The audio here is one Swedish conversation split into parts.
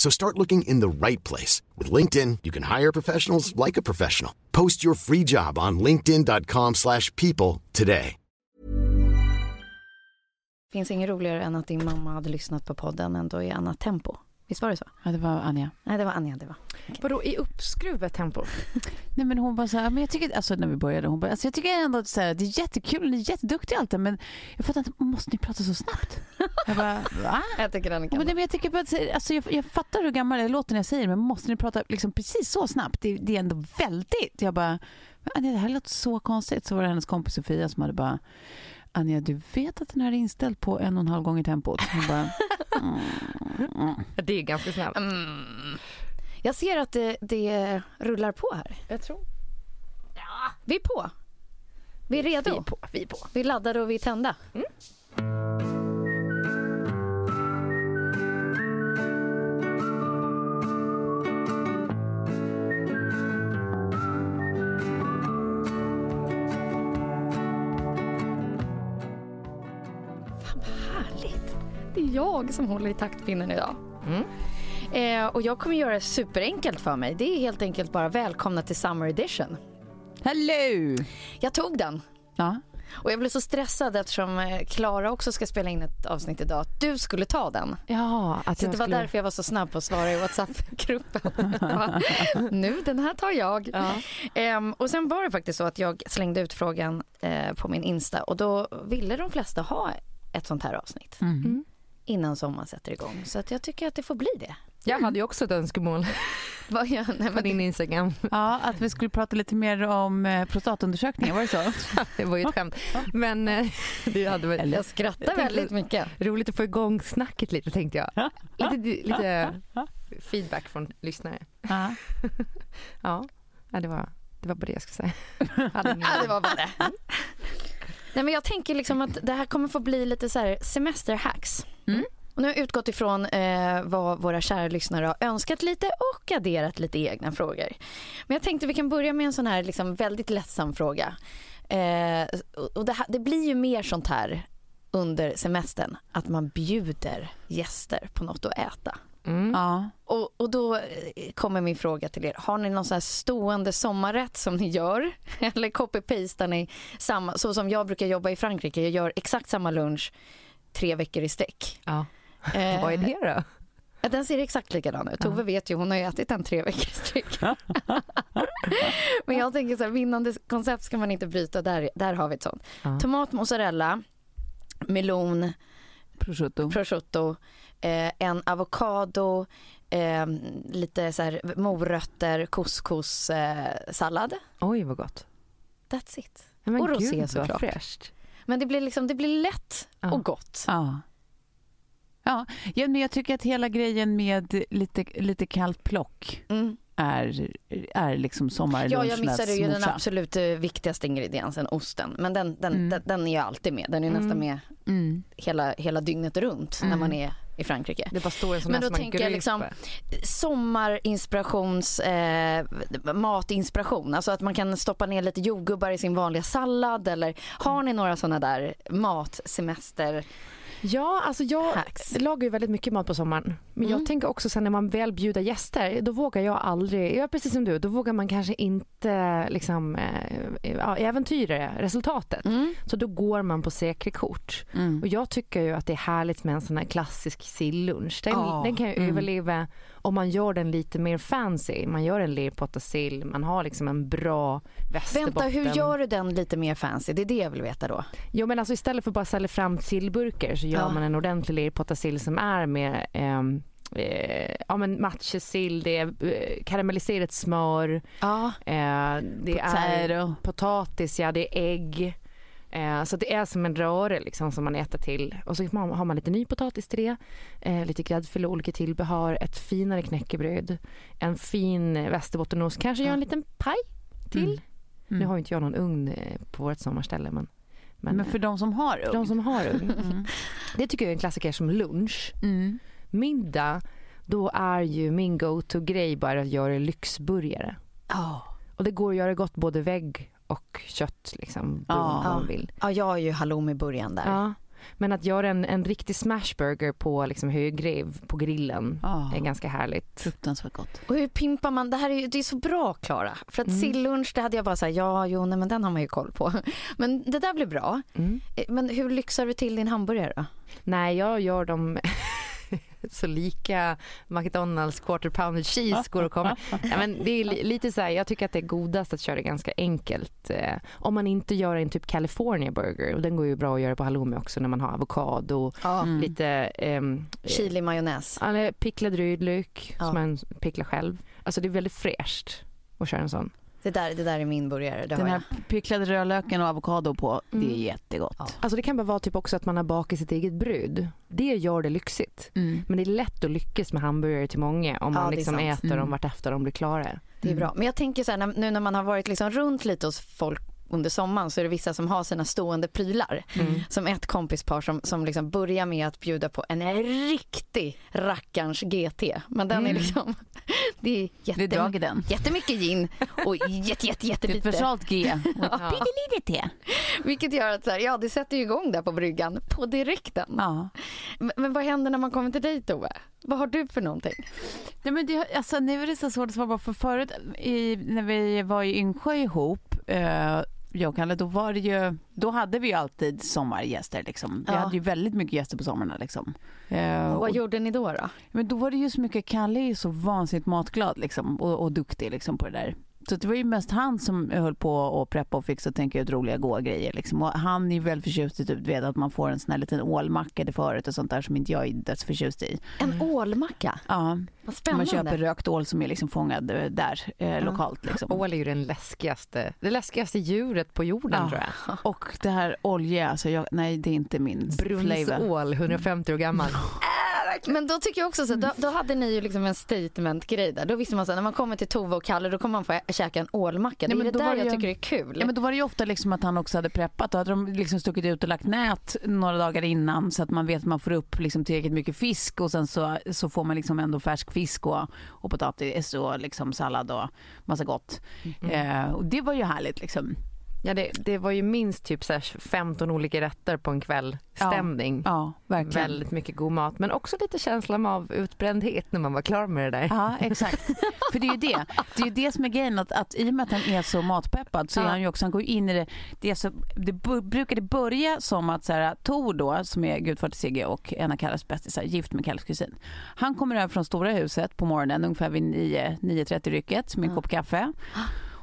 So start looking in the right place. With LinkedIn, you can hire professionals like a professional. Post your free job on linkedin.com slash people today. finns inget roligare än att din mamma hade lyssnat på podden ändå i annat tempo. Visst var det så? Ja, det var Anja. Nej, det var Anja. Det var. Vadå i uppskruvet tempo? Nej men hon bara så här, men jag tycker, alltså när vi började, hon bara, alltså jag tycker ändå att så här, det är jättekul, ni är jätteduktiga allt det, men jag fattar inte, måste ni prata så snabbt? Jag bara, va? Jag tycker den Ja, men det, men jag, tycker bara, att- alltså jag, jag fattar hur gammal jag låter när jag säger det, men måste ni prata liksom precis så snabbt? Det, det är ändå väldigt. Jag bara, det här låter så konstigt. Så var det hennes kompis Sofia som hade bara, Anja, du vet att den här är inställd på en och en halv gånger tempot? Hon bara, Det är ganska snabbt. Jag ser att det, det rullar på här. Jag tror. Vi är på. Vi är redo. Vi är på. Vi är på. Vi är laddade och vi är tända. Är jag som håller i taktpinnen idag. Eh, och jag kommer göra det superenkelt för mig. Det är helt enkelt bara välkomna till Summer Edition. hello! Jag tog den. Ja. Och jag blev så stressad eftersom eh, Klara också ska spela in ett avsnitt idag. Att du skulle ta den. Ja, att Så jag det var skulle... därför jag var så snabb på att svara i WhatsApp-gruppen. Nu, den här tar jag. Ja. Ehm, och sen var det faktiskt så att jag slängde ut frågan eh, på min Insta och då ville de flesta ha ett sånt här avsnitt Mm. Innan sommaren sätter igång. Så att jag tycker att det får bli det. Jag hade ju också ett önskemål Vad gör, nej, på din Instagram. ja, att vi skulle prata lite mer om eh, prostatundersökningar, var det så? Det var ju ett skämt. Men eh, det hade varit jag skrattar Jag väldigt mycket. roligt att få igång snacket lite tänkte jag. Lite, lite feedback från lyssnare. Ja. Det, var, det var bara det jag skulle säga. Ja, det var bara det. Nej, men jag tänker liksom att det här kommer få bli lite så här semesterhacks. Mm. Och nu har jag utgått ifrån eh, vad våra kära lyssnare har önskat lite och adderat lite egna frågor. Men jag tänkte vi kan börja med en sån här liksom väldigt lättsam fråga. Eh, och det, det blir ju mer sånt här under semestern, att man bjuder gäster på något att äta. Mm. Ja. Och, och då eh, kommer min fråga till er. Har ni någon sån här stående sommarrätt som ni gör? Eller copy-pastar ni samma, så som jag brukar jobba i Frankrike. Jag gör exakt samma lunch tre veckor i sträck. Ja. Eh, Vad är det då? Den ser exakt likadan ut. Tove vet ju, hon har ju ätit den tre veckor i sträck. Men jag tänker så här, vinnande koncept ska man inte bryta. Där, där har vi ett sånt. Ja. Tomat, mozzarella, melon, Prosciutto. prosciutto, eh, en avokado, eh, lite så här morötter, couscous, eh, sallad. Oj vad gott. That's it. Ja, men Och rosé såklart. fräscht. Men det blir, liksom, det blir lätt Ja. och gott. Ja. Ja, ja, men jag tycker att hela grejen med lite, lite kallt plock Mm. är, är liksom sommarlunchernas Ja, jag missade ju den absolut eh, viktigaste ingrediensen, osten. Men den, den, Mm. den, den är ju alltid med. Den är ju nästan Mm. med Mm. hela, hela dygnet runt när Mm. man är i Frankrike. Det bara står sån Men då som tänker jag liksom sommarinspirations, eh, matinspiration. Alltså att man kan stoppa ner lite jordgubbar i sin vanliga sallad eller har ni några sådana där matsemester? Ja, alltså jag Hacks. lagar ju väldigt mycket mat på sommaren. Men Mm. jag tänker också sen när man väl bjuder gäster, då vågar jag aldrig, jag är precis som du, då vågar man kanske inte liksom, eh, ja, äventyra resultatet. Mm. Så då går man på säkra kort. Mm. Och jag tycker ju att det är härligt med en sån här klassisk sillunch. Den, Ja. den kan ju Mm. överleva om man gör den lite mer fancy. Man gör en lerpotta sill, man har liksom en bra västerbotten. Vänta, hur gör du den lite mer fancy? Det är det jag vill veta då. Jo men alltså istället för att bara sälja fram sillburkar så gör Ja. man en ordentlig lerpotta sill som är med ehm, eh, ja men matjessill, det är eh, karamelliserat smör, Ja. eh, det är Potato. potatis, ja det är ägg. Eh, så det är som en röra liksom som man äter till. Och så har man- lite ny potatis till det, eh, lite gräddfil och olika tillbehör, ett finare knäckebröd, en fin västerbottenost, kanske gör en liten paj till. Mm. Nu har ju inte jag någon ugn på vårt sommarställe men, Men, eh, för de som har för de som har ugn. Mm. Det tycker jag är en klassiker som lunch. Mm. Middag, då är ju min go-to-grej bara att göra lyxburgare. Ja. Och det går att göra gott både vägg och kött liksom. Ja. beroende på vad man vill. ja, jag har ju halloumi i början där. Ja. Men att göra en, en riktig smashburger på liksom högrev på grillen Ja. är ganska härligt. Fruktansvärt gott. Och hur pimpar man? Det här är, det är så bra Klara. För att Mm. sillunch det hade jag bara sagt ja jo nej, men den har man ju koll på. Men det där blir bra. Mm. Eh, Men hur lyxar du till din hamburgare då? Nej, jag gör dem så lika McDonalds quarter pounder cheese går att komma. Ja, men det är li- lite så här, jag tycker att det är godast att köra det ganska enkelt. Eh, om man inte gör en typ California burger och den går ju bra att göra på halloumi också när man har avokado, Ja. Mm. lite ehm, Chili majonnäs. eller picklad rödlök Ja. som man picklar själv. Alltså det är väldigt fräscht att köra en sån. Det där, det där är min burgare. Det Den här jag. picklade rödlöken och avokado på, det är Mm. jättegott. Ja. Alltså det kan bara vara typ också att man har bakat sitt eget bröd. Det gör det lyxigt. Mm. Men det är lätt att lyckas med hamburgare till många om Ja, man är liksom äter dem Mm. vartefter de blir klara. Det är bra. Men jag tänker så här, nu när man har varit liksom runt lite hos folk under sommaren så är det vissa som har sina stående prylar. Mm. Som ett kompispar som, som liksom börjar med att bjuda på en riktig rackarns GT. Men den är Mm. liksom, det är Det är den. jättemycket gin och jätte, jätte, är ett jättelite. versalt G. Och ett Ja. T. Vilket gör att så här, ja, det sätter ju igång där på bryggan på direkten. Ja. Men, men vad händer när man kommer till dig Tove? Vad har du för någonting? Nej, men det, alltså, nu är det så svårt att svara på. För förut i, när vi var i Yngsjö ihop, eh, jag och Kalle, då, var det ju, då hade vi ju alltid sommargäster. Liksom. Vi Ja. hade ju väldigt mycket gäster på sommarna. Liksom. Eh, Och vad och, gjorde ni då? då? men då var det ju så mycket, Kalle är ju så vansinnigt matglad liksom, och, och duktig liksom, på det där. Så det var ju mest han som höll på att preppa och fixa och tänka ut roliga goa grejer. Liksom. Och han är ju väldigt förtjust i typ, vet, att man får en sån här liten ålmacka till förrätt och sånt där som inte jag är dödsförtjust i. En ålmacka? Ja, Vad man spännande. köper rökt ål som är liksom fångad eh, där eh, lokalt. Liksom. Ål är ju den läskigaste, det läskigaste djuret på jorden Ja. tror jag. Och det här olja, alltså jag, nej det är inte min flavor. Brunnsål, 150 år gammal. Men då tycker jag också så, då, då hade ni ju liksom en statement-grej där. Då visste man så när man kommer till Tove och Kalle då kommer man få käka en ålmacka. Det är det då där jag ju- tycker är kul. Ja, men då var det ju ofta liksom att han också hade preppat. Då hade de liksom stuckit ut och lagt nät några dagar innan så att man vet att man får upp liksom tillräckligt mycket fisk och sen så, så får man liksom ändå färsk fisk och, och potatis och liksom sallad och massa gott. Eh, och det var ju härligt liksom. Ja, det, det var ju minst typ så här 15 olika rätter på en kväll. Stämning. Ja, verkligen. Väldigt mycket god mat men också lite känslan av utbrändhet när man var klar med det där. Ja, exakt. För det är ju det. Det är ju det som är grejen att, att i och med att han är så matpeppad så är Ja. han ju också, han går in i det. Det, så, det brukade börja som att så här, Tor då, som är gudfar till Sigge och en av Kalles bästisar, gift med Kalles kusin. Han kommer över från stora huset på morgonen ungefär vid 9 9.30 rycket med en kopp kaffe.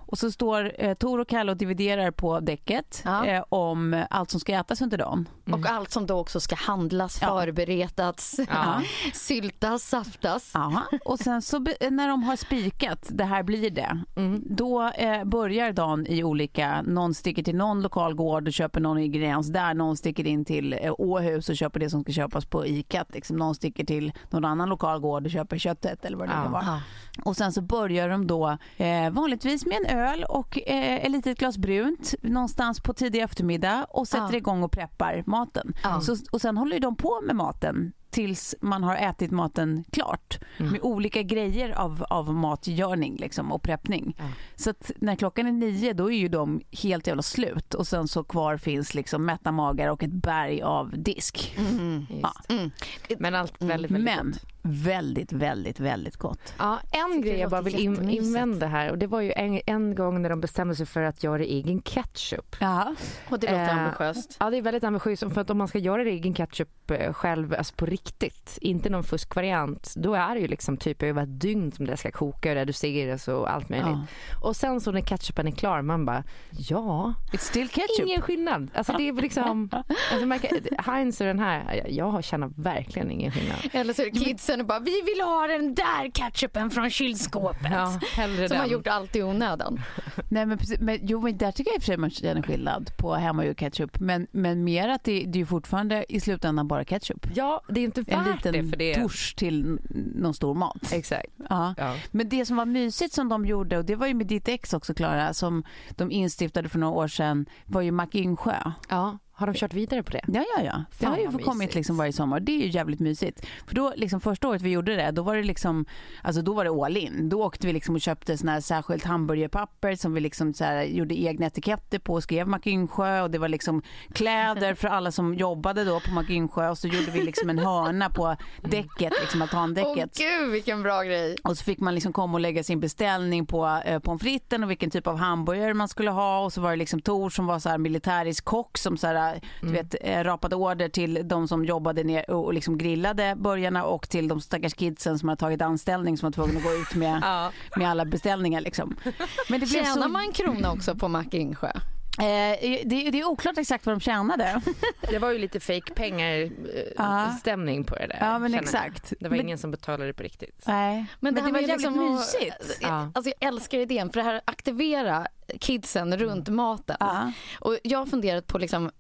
Och så står eh, Tor och Kalle och dividerar på däcket Ja. eh, om allt som ska ätas under dagen. Och allt som då också ska handlas, Ja. förberetas, Ja. syltas, saftas. Ja, och sen så när de har spikat, det här blir det, då eh, börjar dagen i olika, någon sticker till någon lokal gård och köper någon ingrediens där, någon sticker in till eh, Åhus och köper det som ska köpas på Icat, liksom, någon sticker till någon annan lokal gård och köper köttet eller vad det Ja. vara. Ja. Och sen så börjar de då eh, vanligtvis med en öl och eh, ett litet glas brunt någonstans på tidig eftermiddag och sätter Ja. igång och preppar maten. Ja. Så, och sen håller ju de på med maten tills man har ätit maten klart. Mm. Med olika grejer av, av matgörning liksom, och preppning. Ja. Så att när klockan är nio då är ju de helt jävla slut och sen så kvar finns liksom mätta magar och ett berg av disk. Just. Ja. Mm. Men allt väldigt, väldigt Men gott. Väldigt, väldigt, väldigt gott. Ja, en grej jag bara vill in, invända här och det var ju en, en gång när de bestämde sig för att göra egen ketchup. Ja. Och det låter Eh, ambitiöst. Ja, det är väldigt ambitiöst för att om man ska göra egen ketchup eh, själv, alltså på riktigt, inte någon fuskvariant, då är det ju liksom typ över ett dygn som det ska koka och reduceras och allt möjligt. Ja. Och sen så när ketchupen är klar, man bara, ja, It's still ketchup. ingen skillnad. Alltså det är liksom, alltså märker, Heinz och den här, jag känner verkligen ingen skillnad. Eller så är det kidsen och bara vi vill ha den där ketchupen från kylskåpet. Ja, Som har den. gjort allt i onödan. Nej, men, precis, men, jo, men där tycker jag i och för sig man känner skillnad på hemmagjord ketchup. Men, men mer att det, det är ju fortfarande i slutändan bara ketchup. Ja, det är inte En värt liten det för det. tusch till n- någon stor mat. Exakt. Ja. Ja. Men det som var mysigt som de gjorde, och det var ju med ditt ex också Klara, som de instiftade för några år sedan, var ju Mac ja, har de kört vidare på det? Ja, ja, ja. Det Fan har ju kommit liksom varje sommar. Det är ju jävligt mysigt. För då, liksom första året vi gjorde det, då var det liksom, alltså då var det all in. Då åkte vi liksom och köpte sån här särskilt hamburgerpapper som vi liksom så här gjorde egna etiketter på och skrev Mac Yngsjö och det var liksom kläder för alla som jobbade då på Mac Yngsjö och så gjorde vi liksom en hörna på däcket, liksom Åh altandäcket. gud vilken bra grej. Och så fick man liksom komma och lägga sin beställning på eh, pommes fritesen och vilken typ av hamburgare man skulle ha. Och så var det liksom Tor som var så här militärisk kock som så här, du vet, eh, rapade order till de som jobbade ner och, liksom grillade burgarna och till de stackars kidsen som hade tagit anställning som var tvungna att gå ut med, Ja. med alla beställningar. Liksom. Men det blev Tjänar så, man en krona också på Mac Yngsjö? eh, det, det är oklart exakt vad de tjänade. Det var ju lite fake pengar Ja. eh, stämning på det där. Ja, men exakt. Det var Men- ingen som betalade på riktigt. Nej, men, det, här var med jävligt liksom att- mysigt. Ja. Alltså jag älskar idén för det här aktivera kidsen runt maten. Ja. Och jag har funderat på liksom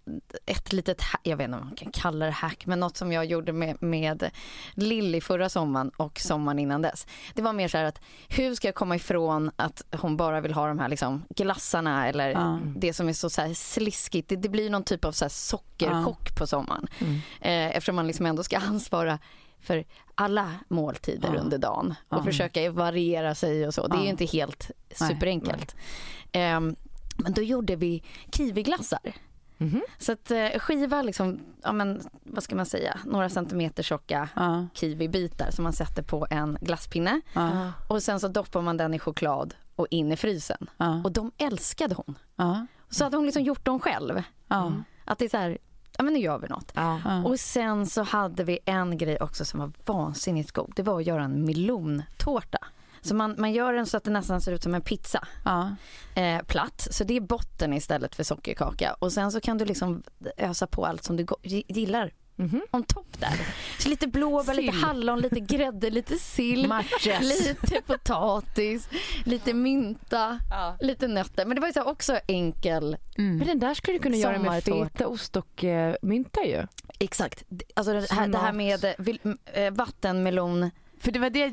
ett litet, ha- jag vet inte om man kan kalla det hack, men något som jag gjorde med, med Lilly förra sommaren och sommaren innan dess. Det var mer så här att hur ska jag komma ifrån att hon bara vill ha de här liksom glassarna eller Ja. det som är så, så här sliskigt. Det, det blir någon typ av så här sockerchock på sommaren. Eh, eftersom man liksom ändå ska ansvara för alla måltider Ja. under dagen och Ja. försöka variera sig och så. Det är ju inte helt Nej, superenkelt. Ehm, men då gjorde vi kiwiglassar. Mhm. Så att eh, skiva liksom, ja men vad ska man säga, några centimeter tjocka Ja, kiwibitar som man sätter på en glasspinne ja, och sen så doppar man den i choklad och in i frysen. ja, Och de älskade hon. Så hade hon liksom gjort dem själv. Att det är så här, ja men nu gör vi något. Ja. Och sen så hade vi en grej också som var vansinnigt god. Det var att göra en melontårta. Så man, man gör den så att det nästan ser ut som en pizza. ja. Eh, platt. Så det är botten istället för sockerkaka. Och sen så kan du liksom ösa på allt som du go- gillar Mhm. om topp där. Så lite blåbär, lite Sill. hallon, lite grädde, lite sill. Matches. Lite potatis, lite mynta, lite nötter. Men det var ju också enkel. Mm. Men den där skulle du kunna göra med fetaost och eh, mynta ju. Exakt. Alltså det här, det här med eh, eh, vattenmelon. För det var det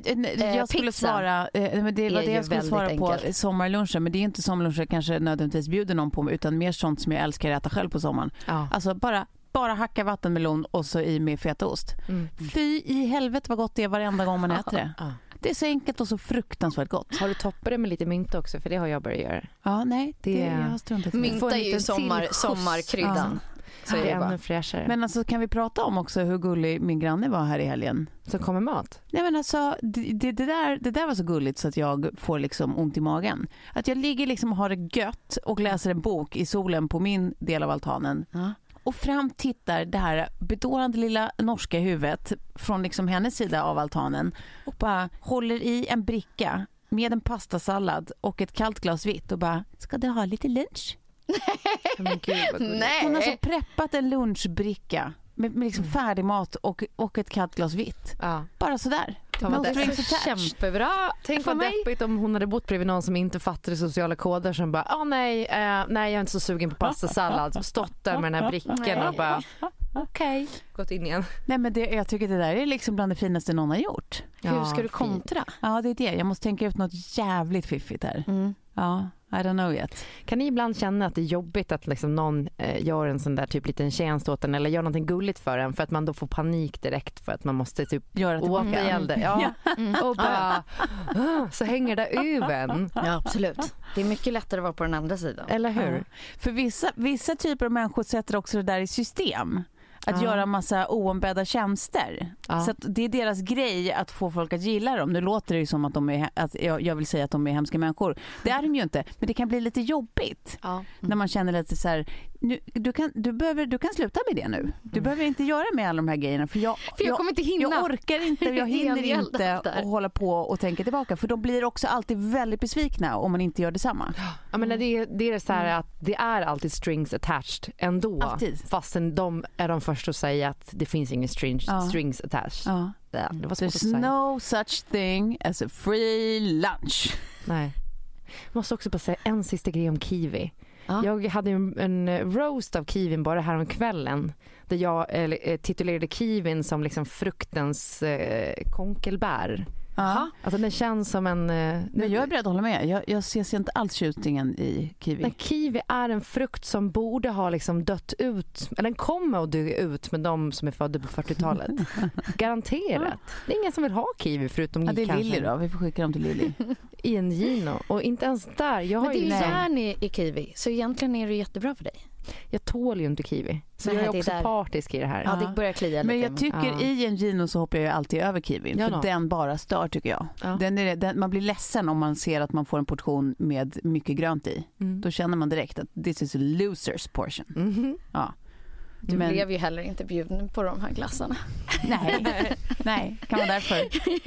eh, jag skulle pizza svara, eh, det var det jag skulle svara på enkelt. sommarlunchen. Men det är inte sommarluncher jag kanske nödvändigtvis bjuder någon på utan mer sånt som jag älskar att äta själv på sommaren. Ja. Alltså bara, bara hacka vattenmelon och så i med fetaost. Mm. Fy i helvete vad gott det är varenda gång man äter det. Ja. Det är så enkelt och så fruktansvärt gott. Har du toppat det med lite mynta också? För det har jag börjat göra. Ja, nej, det, Det- jag har struntat Mynta är ju sommar, sommarkryddan. Så är det ännu fräschare. Men alltså kan vi prata om också hur gullig min granne var här i helgen? Så kommer mat. Nej men alltså det, det, det, där, det där var så gulligt så att jag får liksom ont i magen. Att jag ligger liksom och har det gött och läser en bok i solen på min del av altanen. Ja. Och fram tittar det här bedårande lilla norska huvudet från liksom hennes sida av altanen och bara håller i en bricka med en pastasallad och ett kallt glas vitt och bara, ska du ha lite lunch? Gulligt. Nej. Hon har så preppat en lunchbricka med, med liksom färdig mat och, och ett kallt glas vitt. Ja. Bara sådär. Det- attached. Kämpebra Tänk vad deppigt om hon hade bott bredvid någon som inte fattade sociala koder som bara, åh nej, eh, nej jag är inte så sugen på pastasallad. Stått där med den här brickan och bara, okej. Gått in igen. Nej men det, jag tycker det där är liksom bland det finaste någon har gjort. Hur ska du kontra? Ja det är det, jag måste tänka ut något jävligt fiffigt här. Mm. Ja, I don't know yet. Kan ni ibland känna att det är jobbigt att liksom någon eh, gör en sån där typ liten tjänst åt en eller gör någonting gulligt för en för att man då får panik direkt för att man måste typ Göra tillbaka. återgälda. Ja. Och bara, "Ah", så hänger det över. Ja, absolut. Det är mycket lättare att vara på den andra sidan. Eller hur? Ja. För vissa, vissa typer av människor sätter också det där i system. Att Ja. göra massa oombedda tjänster. Ja. Så det är deras grej att få folk att gilla dem. Nu låter det ju som att de är, att jag vill säga att de är hemska människor. Det är de ju inte. Men det kan bli lite jobbigt. Ja. När man känner lite så här, nu, du, kan, du, behöver, du kan sluta med det nu. Du behöver inte göra med alla de här grejerna. För jag, För jag kommer inte hinna. Jag orkar inte, jag hinner inte att hålla på och tänka tillbaka. För de blir också alltid väldigt besvikna om man inte gör detsamma. Ja, men det, är, det är så här att det är alltid strings attached ändå. Alltid. Fastän de är de första att säga att det finns ingen strings, Ja. strings attached. Ja. Det var There's no such thing as a free lunch. Nej. Jag måste också bara säga en sista grej om kiwi. Ja. Jag hade en, en roast av kiwin bara häromkvällen där jag eh, titulerade kiwin som liksom fruktens eh, konkelbär. Ja. Alltså den känns som en... Eh, Men jag är beredd att hålla med. Jag, jag ser inte alls tjusningen i kiwi. Men kiwi är en frukt som borde ha liksom dött ut, eller den kommer att dö ut med de som är födda på 40-talet. Garanterat. Det är ingen som vill ha kiwi förutom Ja, ni det är kanske. Lilly då. Vi får skicka dem till Lilly. I en Gino. Och inte ens där. Jag, Men det är ju liksom, järn i, i kiwi, så egentligen är det jättebra för dig. Jag tål ju inte kiwi. Så Nej, jag är det är också där. partisk i det här. Ja, det börjar klia lite. Men jag tycker Ja. i en Gino så hoppar jag ju alltid över kiwin. Ja för då. den bara stör tycker jag. Ja. Den är, den, man blir ledsen om man ser att man får en portion med mycket grönt i. Mm. Då känner man direkt att this is a loser's portion. Mhm. Ja. Du Men- blev ju heller inte bjuden på de här glassarna. Nej, nej, kan vara därför.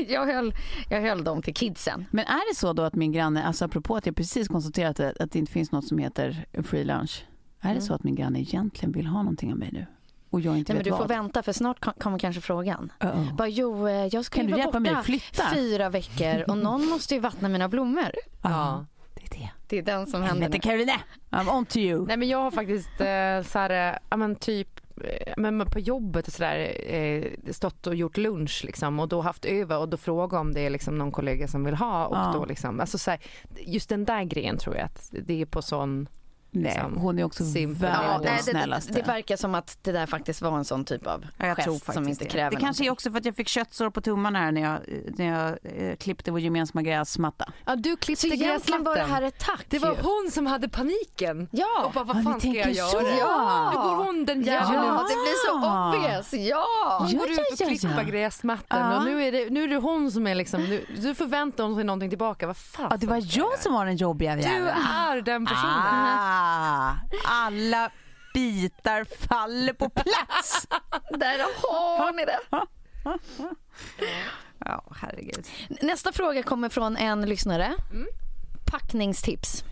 jag, höll, jag höll dem till kidsen. Men är det så då att min granne, alltså apropå att jag precis konstaterat att, att det inte finns något som heter free lunch. Är det så att min granne egentligen vill ha någonting av mig nu? Och jag inte Nej, men vet du vad? får vänta för snart kom- kommer kanske frågan. Uh-oh. Bara, jo, eh, jag ska Kan ju du vara hjälpa mig borta att flytta? fyra veckor och någon måste ju vattna mina blommor. Ja, det är det. Det är den som händer Helvete. Karine, I'm on to you. Nej men jag har faktiskt eh, så här, eh, ja men typ men på jobbet och sådär eh, stått och gjort lunch liksom och då haft över och då fråga om det är liksom någon kollega som vill ha och Ja. då liksom, alltså så här, just den där grejen tror jag att det är på sån Nej, liksom, hon är också simpel. Ja, världens nej, det, snällaste. det verkar som att det där faktiskt var en sån typ av Ja, gest som inte det. kräver Det kanske är någonting. också för att jag fick köttsår på tummarna här när jag, när jag eh, klippte vår gemensamma gräsmatta. Ja du Så klippte egentligen var det gräsmatten. här ett tack Det var ju. hon som hade paniken. Ja. Och bara, vad Ja, fan ska jag göra? så. Ja. Nu går hon den Ja, jäveln det ut. blir så obvious. Ja. Hon Ja, går ja, ut och ja, klipper ja. gräsmattan Ja. och nu är, det, nu är det hon som är liksom, nu, nu förväntar hon sig någonting tillbaka. Vad fan Ja, det var jag som var den jobbiga Du jäveln. är den personen. Ah, alla bitar faller på plats. Där har ni det. Ja, herregud. Nästa fråga kommer från en lyssnare. Mm. Packningstips.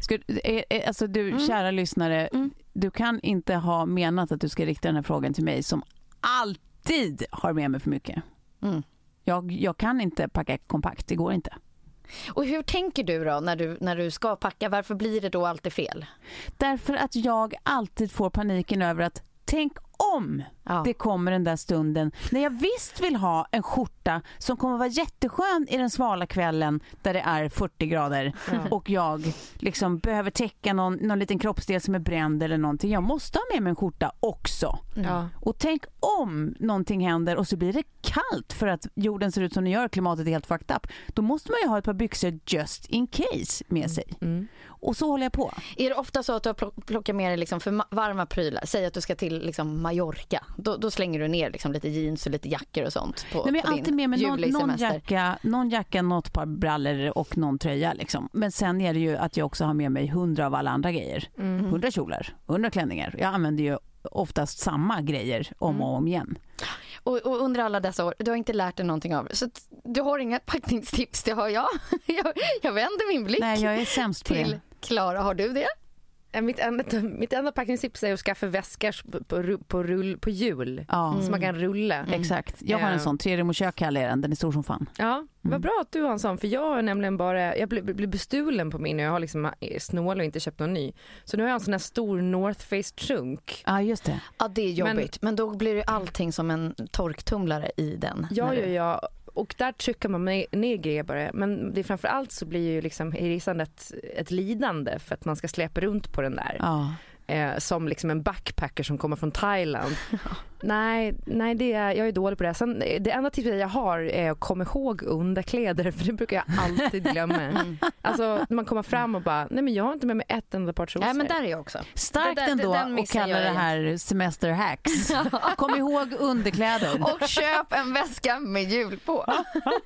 Ska, eh, eh, alltså du, kära lyssnare, du kan inte ha menat att du ska rikta den här frågan till mig som alltid har med mig för mycket. Mm. Jag, jag kan inte packa kompakt, det går inte. Och hur tänker du då när du, när du ska packa? Varför blir det då alltid fel? Därför att jag alltid får paniken över att tänk om Ja. det kommer den där stunden när jag visst vill ha en skjorta som kommer vara jätteskön i den svala kvällen där det är 40 grader och jag liksom behöver täcka någon, någon liten kroppsdel som är bränd eller någonting. Jag måste ha med mig en skjorta också. Ja. Och tänk om någonting händer och så blir det kallt för att jorden ser ut som den gör, klimatet är helt fucked up. Då måste man ju ha ett par byxor just in case med sig. Mm. Och så håller jag på. Är det ofta så att du har plock- plockat med dig liksom för ma- varma prylar? Säg att du ska till liksom Mallorca. Då, då slänger du ner liksom lite jeans och lite jackor och sånt på, Nej, men jag din alltid med mig någon, någon, jacka, någon jacka, något par brallor och någon tröja. Liksom. Men sen är det ju att jag också har med mig hundra av alla andra grejer. Mm. Hundra kjolar, hundra klänningar. Jag använder ju oftast samma grejer om Mm. och om igen. Och, och under alla dessa år, du har inte lärt dig någonting av det. Så du har inga packningstips, det har jag. Jag, jag vänder min blick Nej, jag är sämst på till det. Klara. Har du det? Eh, Mitt enda, mitt enda packningstips är att skaffa väskor på, på, ru- på, rull, på hjul. Ja, Som man kan rulla. exakt. Jag har en Ja. sån, tre rum och kök kallar jag den. Den är stor som fan. Ja, vad bra att du har en sån för jag är nämligen bara, jag blev, blev bestulen på min och jag har liksom eh, snål och inte köpt någon ny. Så nu har jag en sån här stor North Face trunk. Ja, just det. Ja, det är jobbigt. Men, då blir det allting som en torktumlare i den. Ja, ja, du- ja och där trycker man ner- grejer bara. Men det är framförallt så blir ju liksom resandet ett lidande för att man ska släpa runt på den där. Ja. Eh, som liksom en backpacker som kommer från Thailand. nej, nej det är, jag är dålig på det. Sen, eh, det enda tipset jag har är att komma ihåg underkläder för det brukar jag alltid glömma. Alltså när man kommer fram och bara, nej men jag har inte med mig ett enda par trosor. Nej men där är jag också. Starkt Det där- ändå att kalla det här semesterhacks. Kom ihåg underkläder. Och köp en väska med hjul på.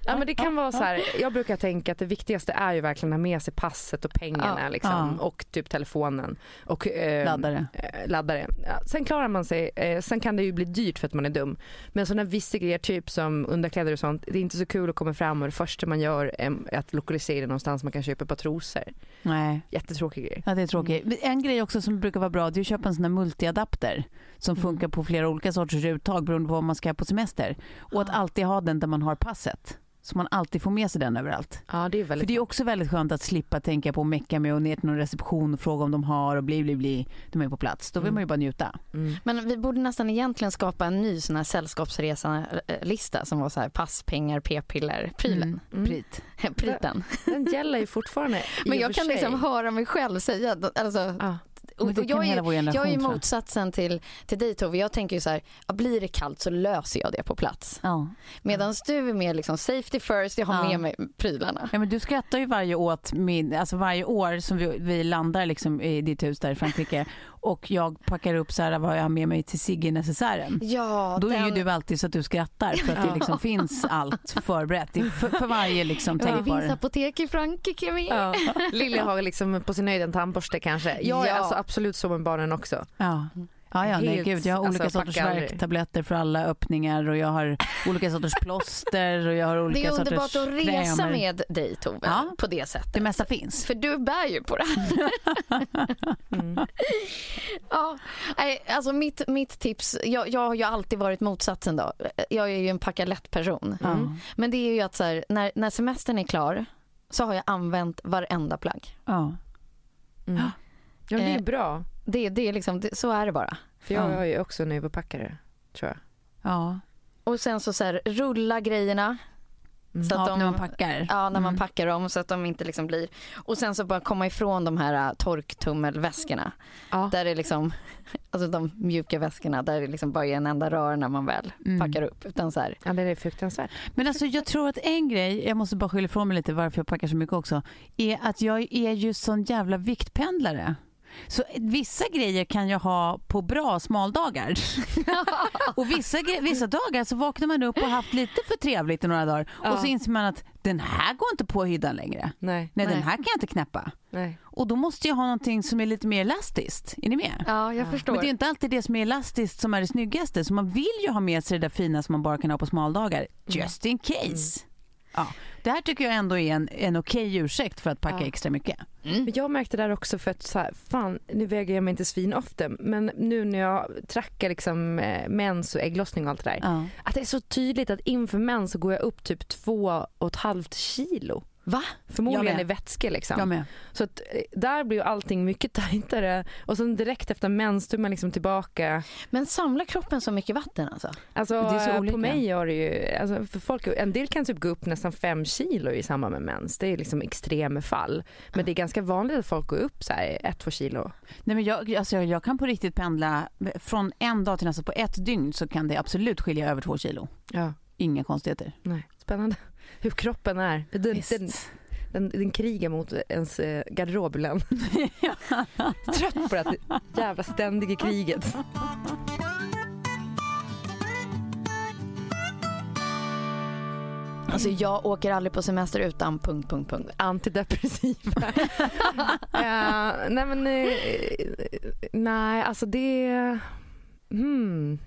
Ja men det kan vara så här, jag brukar tänka att det viktigaste är ju verkligen att ha med sig passet och pengarna Ja. liksom, Ja. och typ telefonen och eh, Laddare. eh, laddare. Sen klarar man sig, eh, sen kan det ju bli dyrt för att man är dum. Men sådana vissa grejer typ som underkläder och sånt, det är inte så kul att komma fram och det första man gör är att lokalisera någonstans man kan köpa ett par trosor. Nej. Jättetråkig grej. Ja, det är tråkigt. Men En grej också som brukar vara bra det är att köpa en sån här multiadapter som funkar på flera olika sorters uttag beroende på vad man ska på semester. Och att alltid ha den där man har passet. Så man alltid får med sig den överallt. Ja det är För väldigt det är också väldigt skönt att slippa tänka på att mecka med och ner till någon reception och fråga om de har och bli bli bli. De är på plats. Då vill man ju bara njuta. mm. Men vi borde nästan egentligen skapa en ny sån här sällskapsresan-lista som var så här pass, pengar, p-piller, prylen. Mm. Prit. Priten. Den gäller ju fortfarande Men jag för kan liksom sig. höra mig själv säga, alltså, Ja. Och, jag, är, jag är motsatsen till, till dig Tove. Jag tänker ju så här, blir det kallt så löser jag det på plats. Ja. Medan du är mer liksom safety first, jag har Ja. med mig prylarna. Ja, men du skrattar ju varje, åt min, alltså varje år som vi, vi landar liksom i ditt hus där i Frankrike och jag packar upp så här, vad jag har med mig till Sigge-necessären. Ja, Då är ju den- du alltid så att du skrattar för att det liksom finns allt förberett för, för varje liksom Det finns tänkbar... apotek i Frankrike med. Ja. Lilja har liksom på sin höjd en tandborste kanske. Jag är Ja. alltså absolut så med barnen också. Ja. Ja, ja, nej gud. Jag har olika alltså, sorters värktabletter för alla öppningar och jag har olika sorters plåster och jag har olika Det är sorters underbart att resa krämer. med dig Tove, Ja. på det sättet. Det mesta finns. För du bär ju på det. Mm. ja, nej, alltså mitt, mitt tips, jag, jag har ju alltid varit motsatsen då. Jag är ju en packa lätt-person. Ja. Men det är ju att så här, när, när semestern är klar så har jag använt varenda plagg. Ja. Mm. Ja, det är Eh, bra. Det, det är liksom, det, så är det bara. För jag Ja. är ju också en överpackare, tror jag. Ja. Och sen så, så här, rulla grejerna. Så att ja, de, när man packar. Ja, när man Mm. packar dem så att de inte liksom blir... Och sen så bara komma ifrån de här äh, torktummelväskorna. Ja. Där det liksom, alltså de mjuka väskorna där det liksom bara är en enda rör när man väl Mm. packar upp. Utan så här, ja, det är fruktansvärt. Men alltså jag tror att en grej, jag måste bara skylla ifrån mig lite varför jag packar så mycket också, är att jag är ju sån jävla viktpendlare. Så vissa grejer kan jag ha på bra smaldagar. och vissa, vissa dagar så vaknar man upp och har haft lite för trevligt i några dagar och så inser man att den här går inte på hyddan längre. Nej. Nej, den Nej. här kan jag inte knäppa. Nej. Och då måste jag ha någonting som är lite mer elastiskt. Är ni med? ja, jag förstår. Men det är inte alltid det som är elastiskt som är det snyggaste. Så man vill ju ha med sig det där fina som man bara kan ha på smaldagar. Just in case. Ja, det här tycker jag ändå är en, en okej ursäkt för att packa Ja. extra mycket. Men jag märkte där också för att så här, fan nu väger jag mig inte svin ofta men nu när jag trackar liksom eh, mens och ägglossning och allt det där. Ja. Att det är så tydligt att inför mens så går jag upp typ två och ett halvt kilo. Va? Förmodligen i vätska liksom. Jag med. Så att eh, där blir ju allting mycket tajtare och sen direkt efter mens är man liksom tillbaka. Men samlar kroppen så mycket vatten alltså? Alltså Det är så eh, olika. på mig gör det ju, alltså för folk, en del kan typ gå upp nästan fem kilo i samband med mens. Det är liksom extrema fall. Men det är ganska vanligt att folk går upp så här ett, två kilo. Nej, men jag, alltså jag kan på riktigt pendla från en dag till nästa. På ett dygn så kan det absolut skilja över två kilo. Ja. Inga konstigheter. Nej. Spännande. Hur kroppen är. Den, den, den, den krigar mot ens eh, garderob ibland. Trött på det här jävla ständiga kriget. Alltså jag åker aldrig på semester utan punkt, punkt, punkt. Antidepressiva. ja, nej men eh, nej alltså det... Hmm.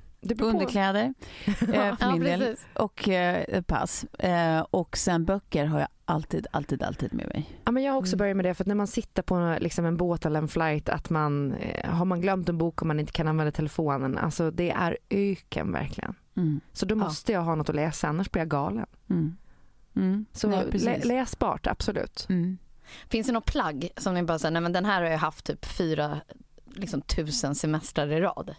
Underkläder eh, för Ja, min del. precis. Och eh, pass. Eh, och sen böcker har jag alltid, alltid, alltid med mig. Ja, men jag har också Mm. börjat med det för att när man sitter på liksom en båt eller en flight att man eh, har man glömt en bok och man inte kan använda telefonen. Alltså det är öken verkligen. Mm. Så då Ja. måste jag ha något att läsa annars blir jag galen. Mm. Mm. Så Nej, lä- läsbart absolut. Mm. Finns det något plagg som ni bara säger, nej men den här har jag haft typ fyra liksom tusen semestrar i rad.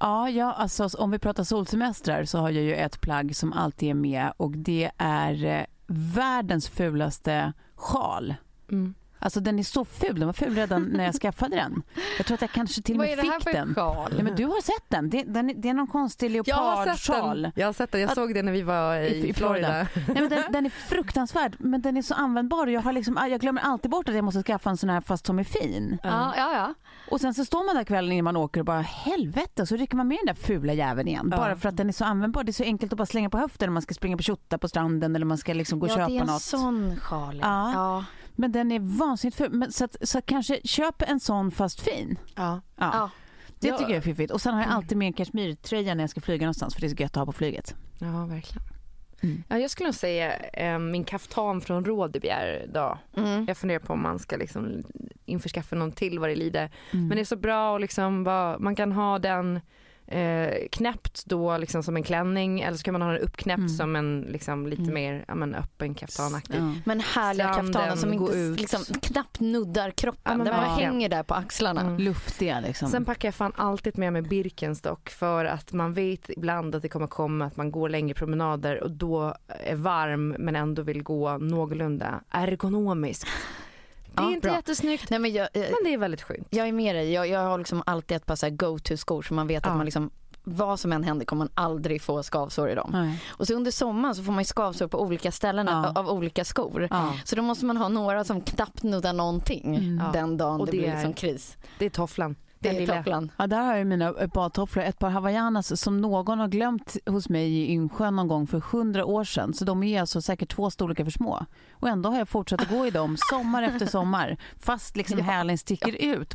Ja, ja alltså, om vi pratar solsemestrar så har jag ju ett plagg som alltid är med och det är eh, världens fulaste sjal. Mm. Alltså den är så ful, den var ful redan när jag skaffade den. Jag tror att jag kanske till och Vad med är det här fick för den. sjal? Nej, men du har sett den. Det, den, är- det är någon konstig Jag leopardsjal. den. Jag har sett den. Jag Att- såg den när vi var i, I- i Florida. Nej, men den, den är fruktansvärd men den är så användbar jag, har liksom, jag glömmer alltid bort att jag måste skaffa en sån här fast som är fin. Ja, ja, ja. Och sen så står man där kvällen innan man åker och bara helvete så rycker man med den där fula jäveln igen. Ja. Bara för att den är så användbar. Det är så enkelt att bara slänga på höften när man ska springa på tjotta på stranden eller man ska liksom gå och ja, det är köpa en något. sån sjal. Ja. Ja. Men den är vansinnigt ful. Men så, att, så att kanske köp en sån fast fin. Ja. Ja. Ja. Det Ja. tycker jag är fiffigt. Och sen har jag alltid med en kashmirtröja när jag ska flyga någonstans för det är så gött att ha på flyget. ja, verkligen. Mm. Ja, jag skulle nog säga eh, min kaftan från Rådebjer idag. Mm. Jag funderar på om man ska liksom införskaffa någon till vad det lider. Mm. Men det är så bra och liksom bara, man kan ha den eh, knäppt då liksom som en klänning eller så kan man ha den uppknäppt Mm. som en liksom lite Mm. mer ja, men öppen kaftanaktig. Ja. Men härliga Stranden, kaftaner som inte ut. liksom, knappt nuddar kroppen. Ja, bara verkligen. hänger där på axlarna. Mm. Luftiga liksom. Sen packar jag fan alltid med mig Birkenstock för att man vet ibland att det kommer komma att man går längre promenader och då är varm men ändå vill gå någorlunda ergonomiskt. Det är Ja, inte bra. jättesnyggt Nej, men jag, eh, men det är väldigt skönt. jag är med dig. Jag, jag har liksom alltid ett par go-to-skor så man vet Ja. att man liksom vad som än händer kommer man aldrig få skavsår i dem. Nej. Och så under sommaren så får man skavsår på olika ställen Ja. av olika skor. Ja. Så då måste man ha några som knappt nuddar någonting Mm. Den dagen Och det, det blir är- liksom kris. Det är tofflan. Det Den är lilla- topplan. Ja, där har jag mina badtofflor. Ett par hawaiianas som någon har glömt hos mig i Yngsjön någon gång för hundra år sedan. Så de är alltså säkert två storlekar för små. Och ändå har jag fortsatt att gå i dem sommar efter sommar. Fast liksom hälen sticker ut.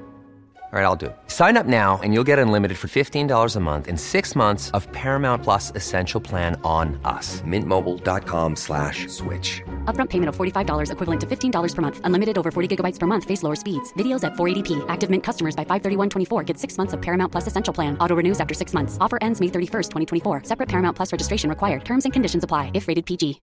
All right, I'll do it. Sign up now and you'll get unlimited for $15 a month in six months of Paramount Plus Essential Plan on us. Mintmobile.com slash switch. Upfront payment of $45 equivalent to $15 per month. Unlimited over 40 gigabytes per month. Face lower speeds. Videos at 480p. Active Mint customers by 531.24 get six months of Paramount Plus Essential Plan. Auto renews after six months. Offer ends May 31st, 2024. Separate Paramount Plus registration required. Terms and conditions apply if rated PG.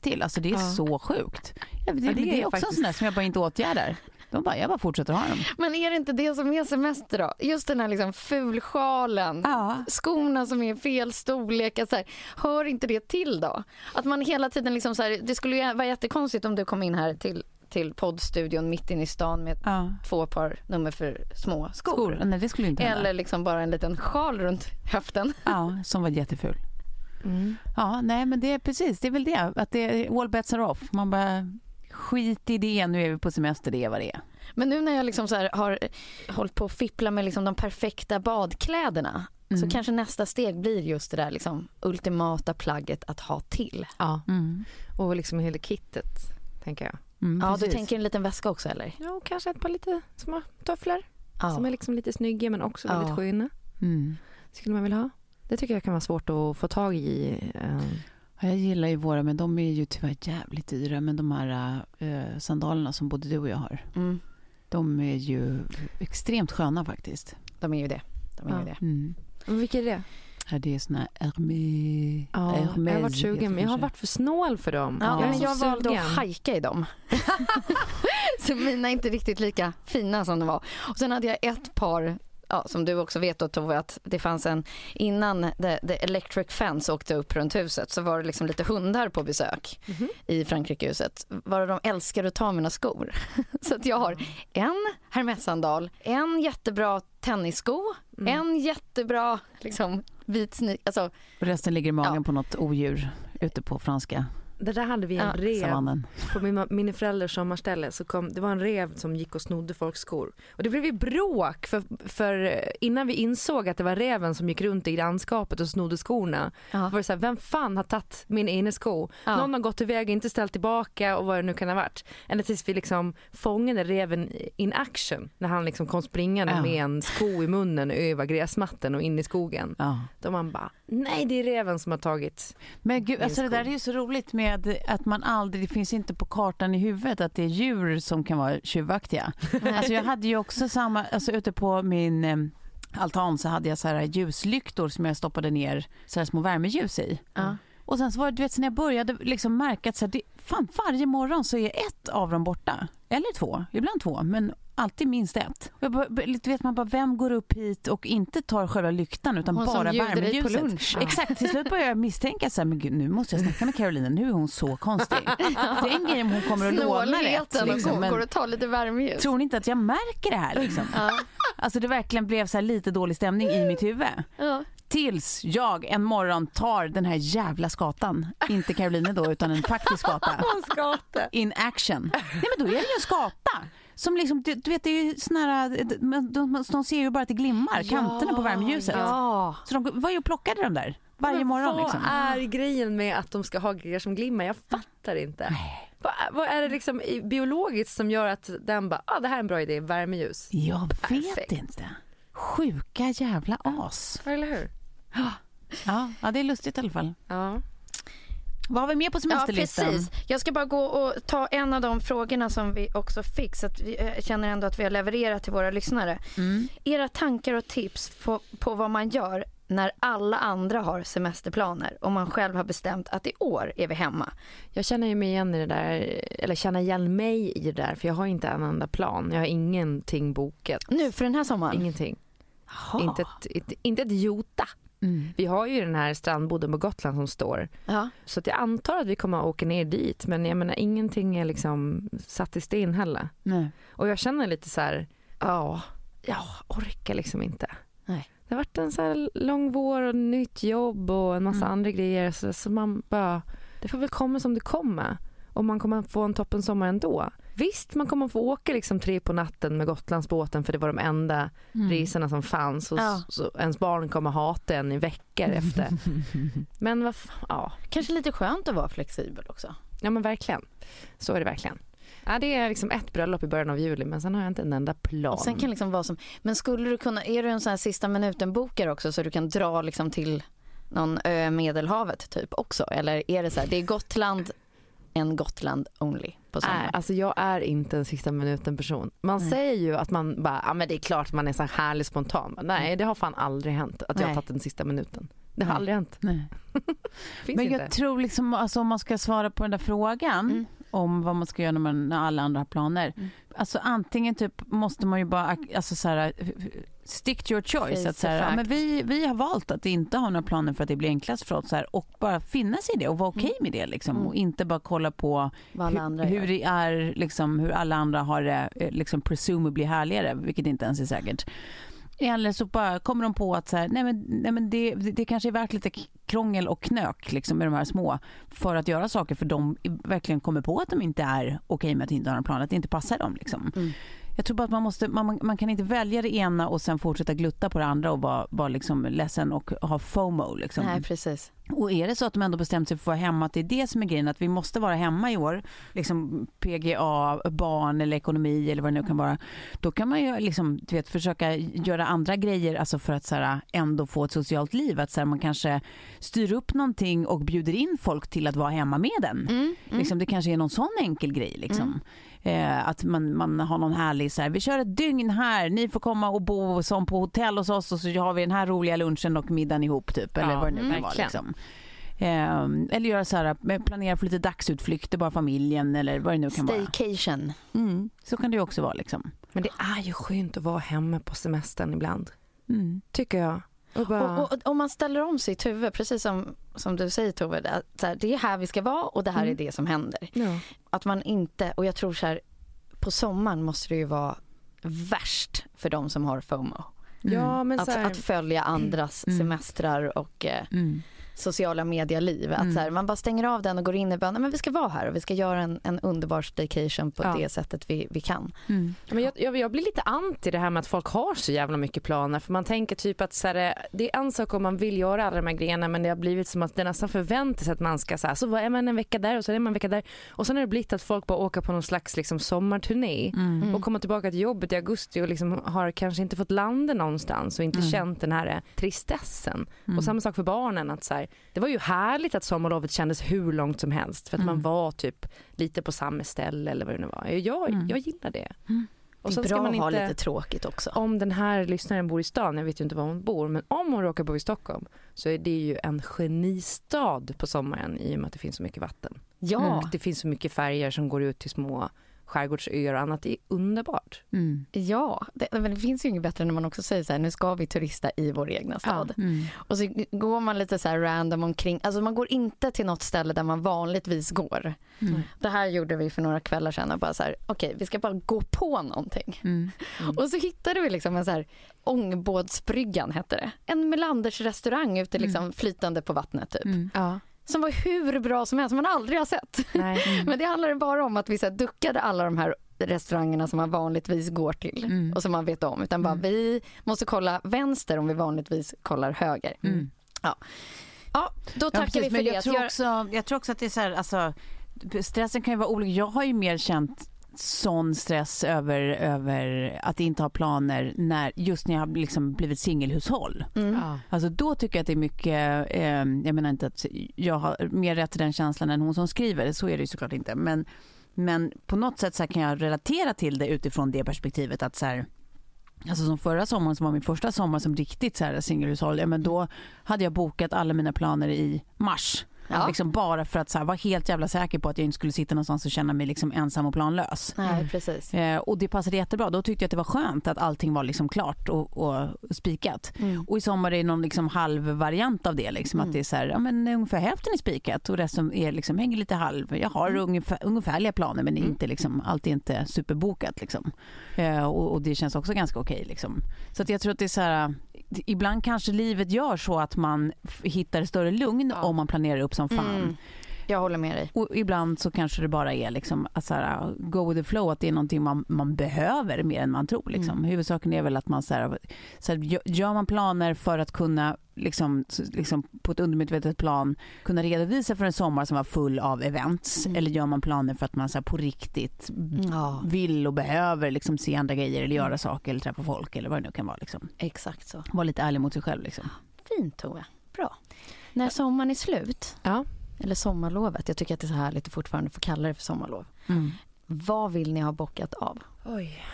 till. Alltså det är Ja. så sjukt. Ja, det, Ja, det det, är är också en sån där som jag bara inte åtgärdar. De bara, jag bara fortsätter ha dem. Men är det inte det som är semester då? Just den här liksom fulsjalen, Ja. skorna som är fel storlek. Så här, hör inte det till då? Att man hela tiden liksom så här, det skulle ju vara jättekonstigt om du kom in här till, till poddstudion mitt inne i stan med Ja. två par nummer för små skor. Skor? Nej, det skulle inte hända. Eller liksom bara en liten sjal runt höften. Ja, som var jätteful. Mm. Ja, nej men det är precis, det är väl det. Att det all bets are off. Man bara, skit i det, nu är vi på semester, det är vad det är. Men nu när jag liksom så här har hållit på att fippla med liksom de perfekta badkläderna Mm. så kanske nästa steg blir just det där liksom ultimata plagget att ha till. Ja, Mm. och liksom hela kittet tänker jag. Mm, Ja, du precis. tänker en liten väska också eller? Ja, och kanske ett par lite små tofflor Ja. som är liksom lite snygga men också Ja. väldigt sköna. Mm. Skulle man vilja ha. Det tycker jag kan vara svårt att få tag i. Ja, Jag gillar ju våra, men de är ju tyvärr jävligt dyra. Men de här eh, sandalerna som både du och jag har, Mm, de är ju extremt sköna faktiskt. de är ju det. De är ju Ja. det. Mm. Vilka är det? Ja, det är såna här Hermé... Ja, jag har varit sugen men jag har varit för snål för dem. Ja, så jag valde att hajka i dem. så mina är inte riktigt lika fina som de var. Och sen hade jag ett par ja, som du också vet då Tove, att det fanns en, innan the, the electric fence åkte upp runt huset så var det liksom lite hundar på besök Mhm. i Frankrikehuset. Varav de älskar att ta mina skor. så att jag har en hermessandal, en jättebra tennissko, Mm. en jättebra liksom, vit sneak, alltså resten ligger i magen Ja. på något odjur ute på franska Det där hade vi en Ja, rev på min, mina föräldrars sommarställe. Så kom, det var en rev som gick och snodde folks skor. Och det blev ju bråk för, för innan vi insåg att det var reven som gick runt i grannskapet och snodde skorna. Ja. Var det så här, vem fan har tagit min innesko? Ja. Någon har gått iväg och inte ställt tillbaka och vad det nu kan ha varit. Ända tills vi liksom fångade reven in action. När han liksom kom springande Ja. med en sko i munnen över gräsmatten och in i skogen. Ja. Då man bara, nej det är reven som har tagit. Men gud, alltså det där är ju så roligt med att man aldrig, det finns inte på kartan i huvudet att det är djur som kan vara tjuvaktiga. Alltså jag hade ju också samma, alltså ute på min eh, altan så hade jag så här ljuslyktor som jag stoppade ner så här små värmeljus i. Ja. Och sen så var det, du vet, när jag började liksom märka att så här, det, fan, varje morgon så är ett av dem borta. Eller två, ibland två, men alltid minst ett. Och du vet man bara, vem går upp hit och inte tar själva lyktan utan Hon bara på värmeljuset? lunch. Exakt, till slut började jag misstänka så här, men gud, nu måste jag snacka med Carolina, nu är hon så konstig. Det är en grej om hon kommer att låna rätt. Liksom, och men går och tar lite värmeljus. tror ni inte att jag märker det här liksom? Ja. Alltså det verkligen blev så lite dålig stämning i mitt huvud. Ja. Tills jag en morgon tar den här jävla skatan, inte Caroline då utan en faktisk skata, in action. Nej men då är det ju en skata. Som liksom, du, du vet det är ju såna här, de, de, de ser ju bara att det glimmar, kanterna på värmeljuset. Ja. Så de var ju och plockade de där varje Men morgon vad liksom. är grejen med att de ska ha grejer som glimmar? Jag fattar inte. Vad, vad är det liksom biologiskt som gör att den bara, ah, det här är en bra idé, värmeljus? Jag vet Perfekt. inte. Sjuka jävla as. Eller hur? Ja, ja, det är lustigt i alla fall. Ja. Vad har vi mer på Ja, semesterlistan? precis. Jag ska bara gå och ta en av de frågorna som vi också fick så att vi jag känner ändå att vi har levererat till våra lyssnare. Mm. Era tankar och tips på, på vad man gör när alla andra har semesterplaner och man själv har bestämt att i år är vi hemma. Jag känner ju mig igen i det där, eller känner igen mig i det där, för jag har inte en enda plan. Jag har ingenting bokat. Nu för den här sommaren? Ingenting. Inte ett, ett, inte ett jota. Mm. Vi har ju den här strandboden på Gotland som står. Ja. Så jag antar att vi kommer att åka ner dit. Men jag menar ingenting är liksom satt i sten heller. Nej. Och jag känner lite så här, ja, jag orkar liksom inte. Nej. Det har varit en så här lång vår och nytt jobb och en massa Mm. andra grejer. Så, så man bara, det får väl komma som det kommer. Och man kommer få en toppen sommar ändå. Visst, man kommer få åka liksom tre på natten med Gotlandsbåten för det var de enda Mm. resorna som fanns. Och Ja. så, ens barn kommer hata en i veckor efter. Men vad ja. Kanske lite skönt att vara flexibel också. ja men verkligen. Så är det verkligen. Ja, det är liksom ett bröllop i början av juli men sen har jag inte en enda plan. Och sen kan liksom vara som, men skulle du kunna, är du en sån här sista minuten bokare också så du kan dra liksom till någon ö Medelhavet typ också? Eller är det så här, det är Gotland, en Gotland only på sommaren? Nej, alltså jag är inte en sista minuten person. Man Nej. säger ju att man bara, ja men det är klart man är så här härlig spontan. Men nej, det har fan aldrig hänt att jag har tagit den sista minuten. Det har Nej. aldrig hänt. Nej. Men inte. jag tror liksom, alltså om man ska svara på den där frågan Mm. Om vad man ska göra när, man, när alla andra har planer. Mm. Alltså antingen typ måste man ju bara, alltså så här, stick to your choice. Att så här, ja, men vi, vi har valt att inte ha några planer för att det blir enklast för oss så här, och bara finna sig i det och vara okej med det liksom. Mm. Och inte bara kolla på hur, hur det är, liksom, hur alla andra har det eh, liksom presumably härligare, vilket inte ens är säkert. Eller så bara kommer de på att så här, nej men, nej men det, det, kanske är värt lite krångel och knök liksom, med de här små för att göra saker för de verkligen kommer på att de inte är okej okay med att inte ha en plan, att det inte passar dem. Liksom. Mm. Jag tror bara att man, måste, man, man kan inte välja det ena och sen fortsätta glutta på det andra och vara, vara liksom ledsen och ha FOMO. Liksom. Nej, precis. Och är det så att de ändå bestämt sig för att vara hemma, att det är det som är grejen, att vi måste vara hemma i år, liksom PGA, barn eller ekonomi eller vad det nu kan vara, då kan man ju liksom, du vet, försöka göra andra grejer alltså för att så här, ändå få ett socialt liv. Att så här, man kanske styr upp någonting och bjuder in folk till att vara hemma med den. Mm, mm. Liksom, det kanske är någon sån enkel grej. Liksom. Eh, att man, man har någon härlig så här, vi kör ett dygn här, ni får komma och bo som på hotell hos oss och så har vi den här roliga lunchen och middagen ihop typ. Eller Ja, vad det nu kan mm, vara. Liksom. Eh, eller göra så här, eh, planera för lite dagsutflykter, bara familjen eller vad det nu kan vara. Staycation. Mm, så kan det ju också vara liksom. Men det är ju skönt att vara hemma på semestern ibland. Mm. tycker jag. Och bara, Och, och, om man ställer om sitt huvud, precis som, som du säger Tove, att så här, det är här vi ska vara och det här Mm. är det som händer. ja. Att man inte, och jag tror så här, på sommaren måste det ju vara värst för de som har FOMO. ja, men Att, här, att följa andras Mm. semestrar och eh, Mm. Sociala medialiv. Att Mm. så här, man bara stänger av den och går in i bön, men vi ska vara här och vi ska göra en, en underbar staycation på Ja. det sättet vi, vi kan. Mm. Men jag, jag, jag blir lite anti det här med att folk har så jävla mycket planer. För man tänker typ att så här, det är en sak om man vill göra alla de här grejerna men det har blivit som att det nästan förväntas att man ska så, här, så är man en vecka där och så är man en vecka där. Och sen har det blivit att folk bara åker på någon slags liksom, sommarturné Mm. och kommer tillbaka till jobbet i augusti och liksom har kanske inte fått landa någonstans och inte Mm. känt den här tristessen. Mm. Och samma sak för barnen. att så här, Det var ju härligt att sommarlovet kändes hur långt som helst för att man Mm. var typ lite på samma ställe eller vad det nu var. Jag, Mm. jag gillar det. Mm. Och det är ska bra man att ha inte, lite tråkigt också. om den här lyssnaren bor i stan, jag vet ju inte var hon bor, men om hon råkar bo i Stockholm så är det ju en genistad på sommaren i och med att det finns så mycket vatten. Ja, Och det finns så mycket färger som går ut till små skärgårdsöar och annat. Det är underbart. Mm. ja. Det, men det finns ju inget bättre när man också säger så här, nu ska vi turista i vår egna stad. Mm. Och så går man lite så här random omkring, alltså man går inte till något ställe där man vanligtvis går. Mm. Det här gjorde vi för några kvällar sedan och bara så här, okej vi ska bara gå på någonting. Mm. Och så hittade vi liksom en så här ångbåtsbryggan hette det. En Melanders restaurang ute liksom flytande på vattnet typ. Mm. Ja. Som var hur bra som helst, som man aldrig har sett. Nej. Men det handlade bara om att vi så duckade alla de här restaurangerna som man vanligtvis går till Mm. och som man vet om. Utan bara Mm. vi måste kolla vänster om vi vanligtvis kollar höger. Mm. Ja, då Ja, tackar precis, vi för men det. jag tror, också, jag tror också att det är så här, alltså, stressen kan ju vara olika. Jag har ju mer känt sån stress över, över att inte ha planer när, just när jag har liksom blivit singelhushåll. Mm. Ja. Alltså då tycker jag att det är mycket, eh, jag menar inte att jag har mer rätt till den känslan än hon som skriver, så är det ju såklart inte. Men, men på något sätt så kan jag relatera till det utifrån det perspektivet att så här, Alltså som förra sommaren som var min första sommar som riktigt så här singelhushåll, ja, men då hade jag bokat alla mina planer i mars. Ja. Liksom bara för att så här, vara helt jävla säker på att jag inte skulle sitta någonstans och känna mig liksom ensam och planlös. Nej, precis. Eh, och det passade jättebra. Då tyckte jag att det var skönt att allting var liksom klart och, och spikat. Mm. Och i sommar är det någon liksom halv variant av det. Liksom, Mm. Att det är så här, ja, men ungefär hälften är spikat och resten är liksom, hänger lite halv. Jag har ungefär, ungefärliga planer men det är inte liksom, allt är inte superbokat. Liksom. Eh, och, och det känns också ganska okej. liksom. Så att jag tror att det är så här, ibland kanske livet gör så att man hittar större lugn om man planerar upp som fan. Mm. Jag håller med dig. Och ibland så kanske det bara är liksom att så här, go with the flow, att det är någonting man, man behöver mer än man tror. Liksom. Mm. Huvudsaken är väl att man så här, så här, gö- gör man planer för att kunna liksom, liksom på ett undermedvetet plan kunna redovisa för en sommar som var full av events Mm. eller gör man planer för att man så här, på riktigt Ja, vill och behöver liksom, se andra grejer eller göra Mm. saker eller träffa folk eller vad det nu kan vara. Liksom. exakt så. Vara lite ärlig mot sig själv. Liksom. Fint Tove. Bra. När sommaren är slut, Ja. Eller sommarlovet, jag tycker att det är så härligt att fortfarande få kalla det för sommarlov. Mm. Vad vill ni ha bockat av? Oj.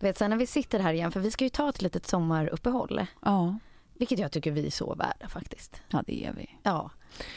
Vet, sen när vi sitter här igen, för vi ska ju ta ett litet sommaruppehåll. Ja. Vilket jag tycker vi är så värda faktiskt. ja, det är vi. Ja.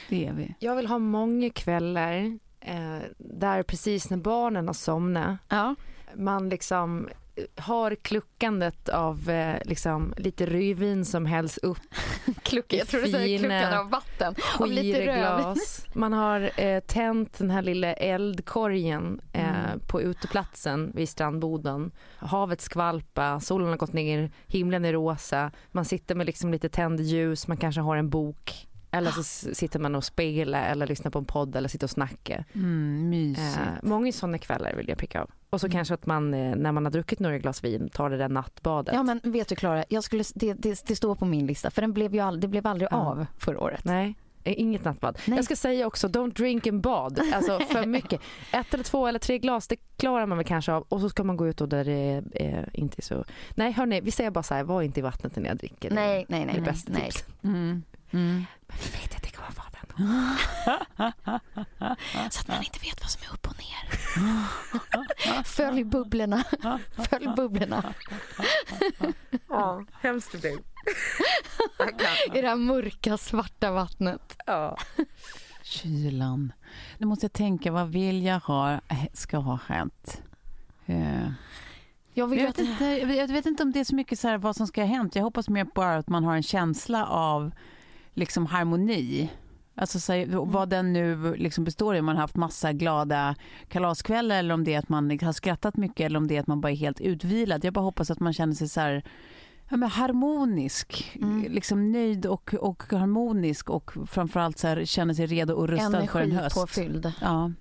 Det är vi. Jag vill ha många kvällar eh, där precis när barnen har somnat Ja. man liksom har kluckandet av eh, liksom, lite rödvin som hälls upp Klucka, jag tror du säger Fina kluckan av vatten. Av lite. Skireglas. Man har eh, tänt den här lilla eldkorgen eh, Mm. på uteplatsen vid strandboden. Havet skvalpa, solen har gått ner, himlen är rosa. Man sitter med liksom lite tänd ljus, man kanske har en bok. Eller så sitter man och spelar eller lyssnar på en podd eller sitter och snackar. Mm, mysigt. Eh, många sådana kvällar vill jag pricka av. Och så kanske att man eh, när man har druckit några glas vin tar det där nattbadet. Ja men vet du Klara, jag skulle, det, det, det står på min lista för den blev ju all, det blev aldrig Ja. av förra året. Nej, eh, inget nattbad. Nej. Jag ska säga också, don't drink and bad. Alltså för mycket. Ett eller två eller tre glas, det klarar man väl kanske av. Och så ska man gå ut och där det eh, inte är så... Nej hörni, vi säger bara så här, var inte i vattnet när jag dricker. Är Nej, nej, det nej. nej, bästa nej. tipset. Mm. Mm. Men vi vet att det kommer vara den. Så att man inte vet vad som är upp och ner. Följ bubblorna. Följ bubblorna. Ja, hemskt det blev. I det här mörka svarta vattnet. Ja. Kylan. Nu måste jag tänka, vad vill jag ha, äh, ska ha hänt? Eh, Jag vill Jag vet, att... inte, jag vet- jag vet inte om det är så mycket så här vad som ska ha hänt. Jag hoppas mer bara att man har en känsla av liksom harmoni. Alltså så här, vad den nu liksom består i. Om man har haft massa glada kalaskvällar eller om det är att man har skrattat mycket eller om det är att man bara är helt utvilad. Jag bara hoppas att man känner sig så här ja, men harmonisk, liksom nöjd och, och harmonisk och framförallt så här, känner sig redo och rustad för en höst. Energipåfylld. Ja,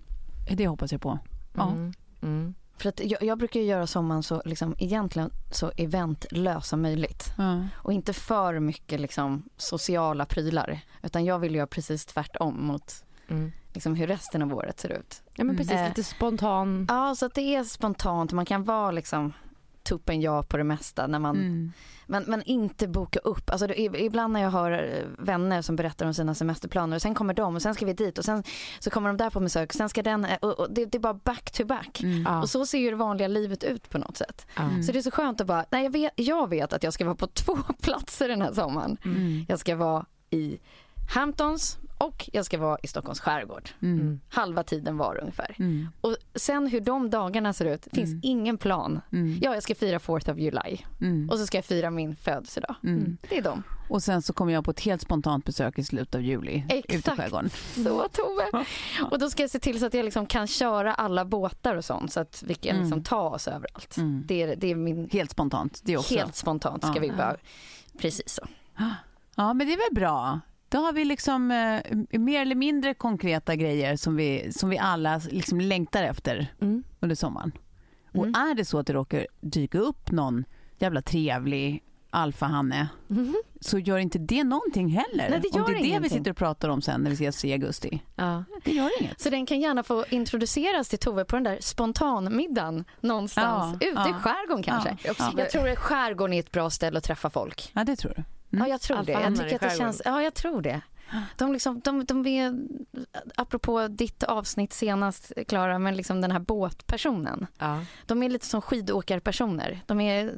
det hoppas jag på. Ja. Mm. Mm. För att jag, jag brukar ju göra sommaren så liksom, egentligen så eventlös som möjligt. Ja. Och inte för mycket liksom, sociala prylar. Utan jag vill göra precis tvärtom mot Mm. liksom, hur resten av året ser ut. Ja men precis, Eh. lite spontan. Ja, så att det är spontant. Man kan vara liksom tuppen ja på det mesta. När man, Mm. men, men inte boka upp. Alltså, det, ibland när jag har eh, vänner som berättar om sina semesterplaner och sen kommer de och sen ska vi dit och sen så kommer de där på besök. Sen ska den, eh, och, och det, det är bara back to back. Mm. Ja. Och så ser ju det vanliga livet ut på något sätt. Ja. Så det är så skönt att bara, nej jag vet, jag vet att jag ska vara på två platser den här sommaren. Mm. Jag ska vara i Hamptons och jag ska vara i Stockholms skärgård. Mm. Halva tiden var ungefär. Mm. Och sen hur de dagarna ser ut, finns Mm. ingen plan. Mm. Ja, jag ska fira 4th of July Mm. och så ska jag fira min födelsedag. Mm. Det är de. Och sen så kommer jag på ett helt spontant besök i slutet av juli ute i Exakt. skärgården. Så Tove. Och då ska jag se till så att jag liksom kan köra alla båtar och sånt så att vi kan Mm. liksom ta oss överallt. Mm. Det, är, det är min Helt spontant det också. helt spontant ska Ja. vi bara, precis så. Ja men det är väl bra. Då har vi liksom eh, mer eller mindre konkreta grejer som vi, som vi alla liksom längtar efter Mm. under sommaren. Och Mm. är det så att det råkar dyka upp någon jävla trevlig alfahanne så gör inte det någonting heller. Nej, det Om gör det är det vi ingenting. sitter och pratar om sen när vi ses i augusti. Ja. Det gör inget. Så den kan gärna få introduceras till Tove på den där spontanmiddagen någonstans Ja, ute ja. i skärgården kanske. Ja, ja. Jag tror att skärgården är ett bra ställe att träffa folk. Ja det tror du. Ja, jag tror det. Jag tycker att det känns, ja, jag tror det. De, liksom, de, de är, apropå ditt avsnitt senast, Klara, men liksom den här båtpersonen. Ja. De är lite som skidåkarpersoner. De är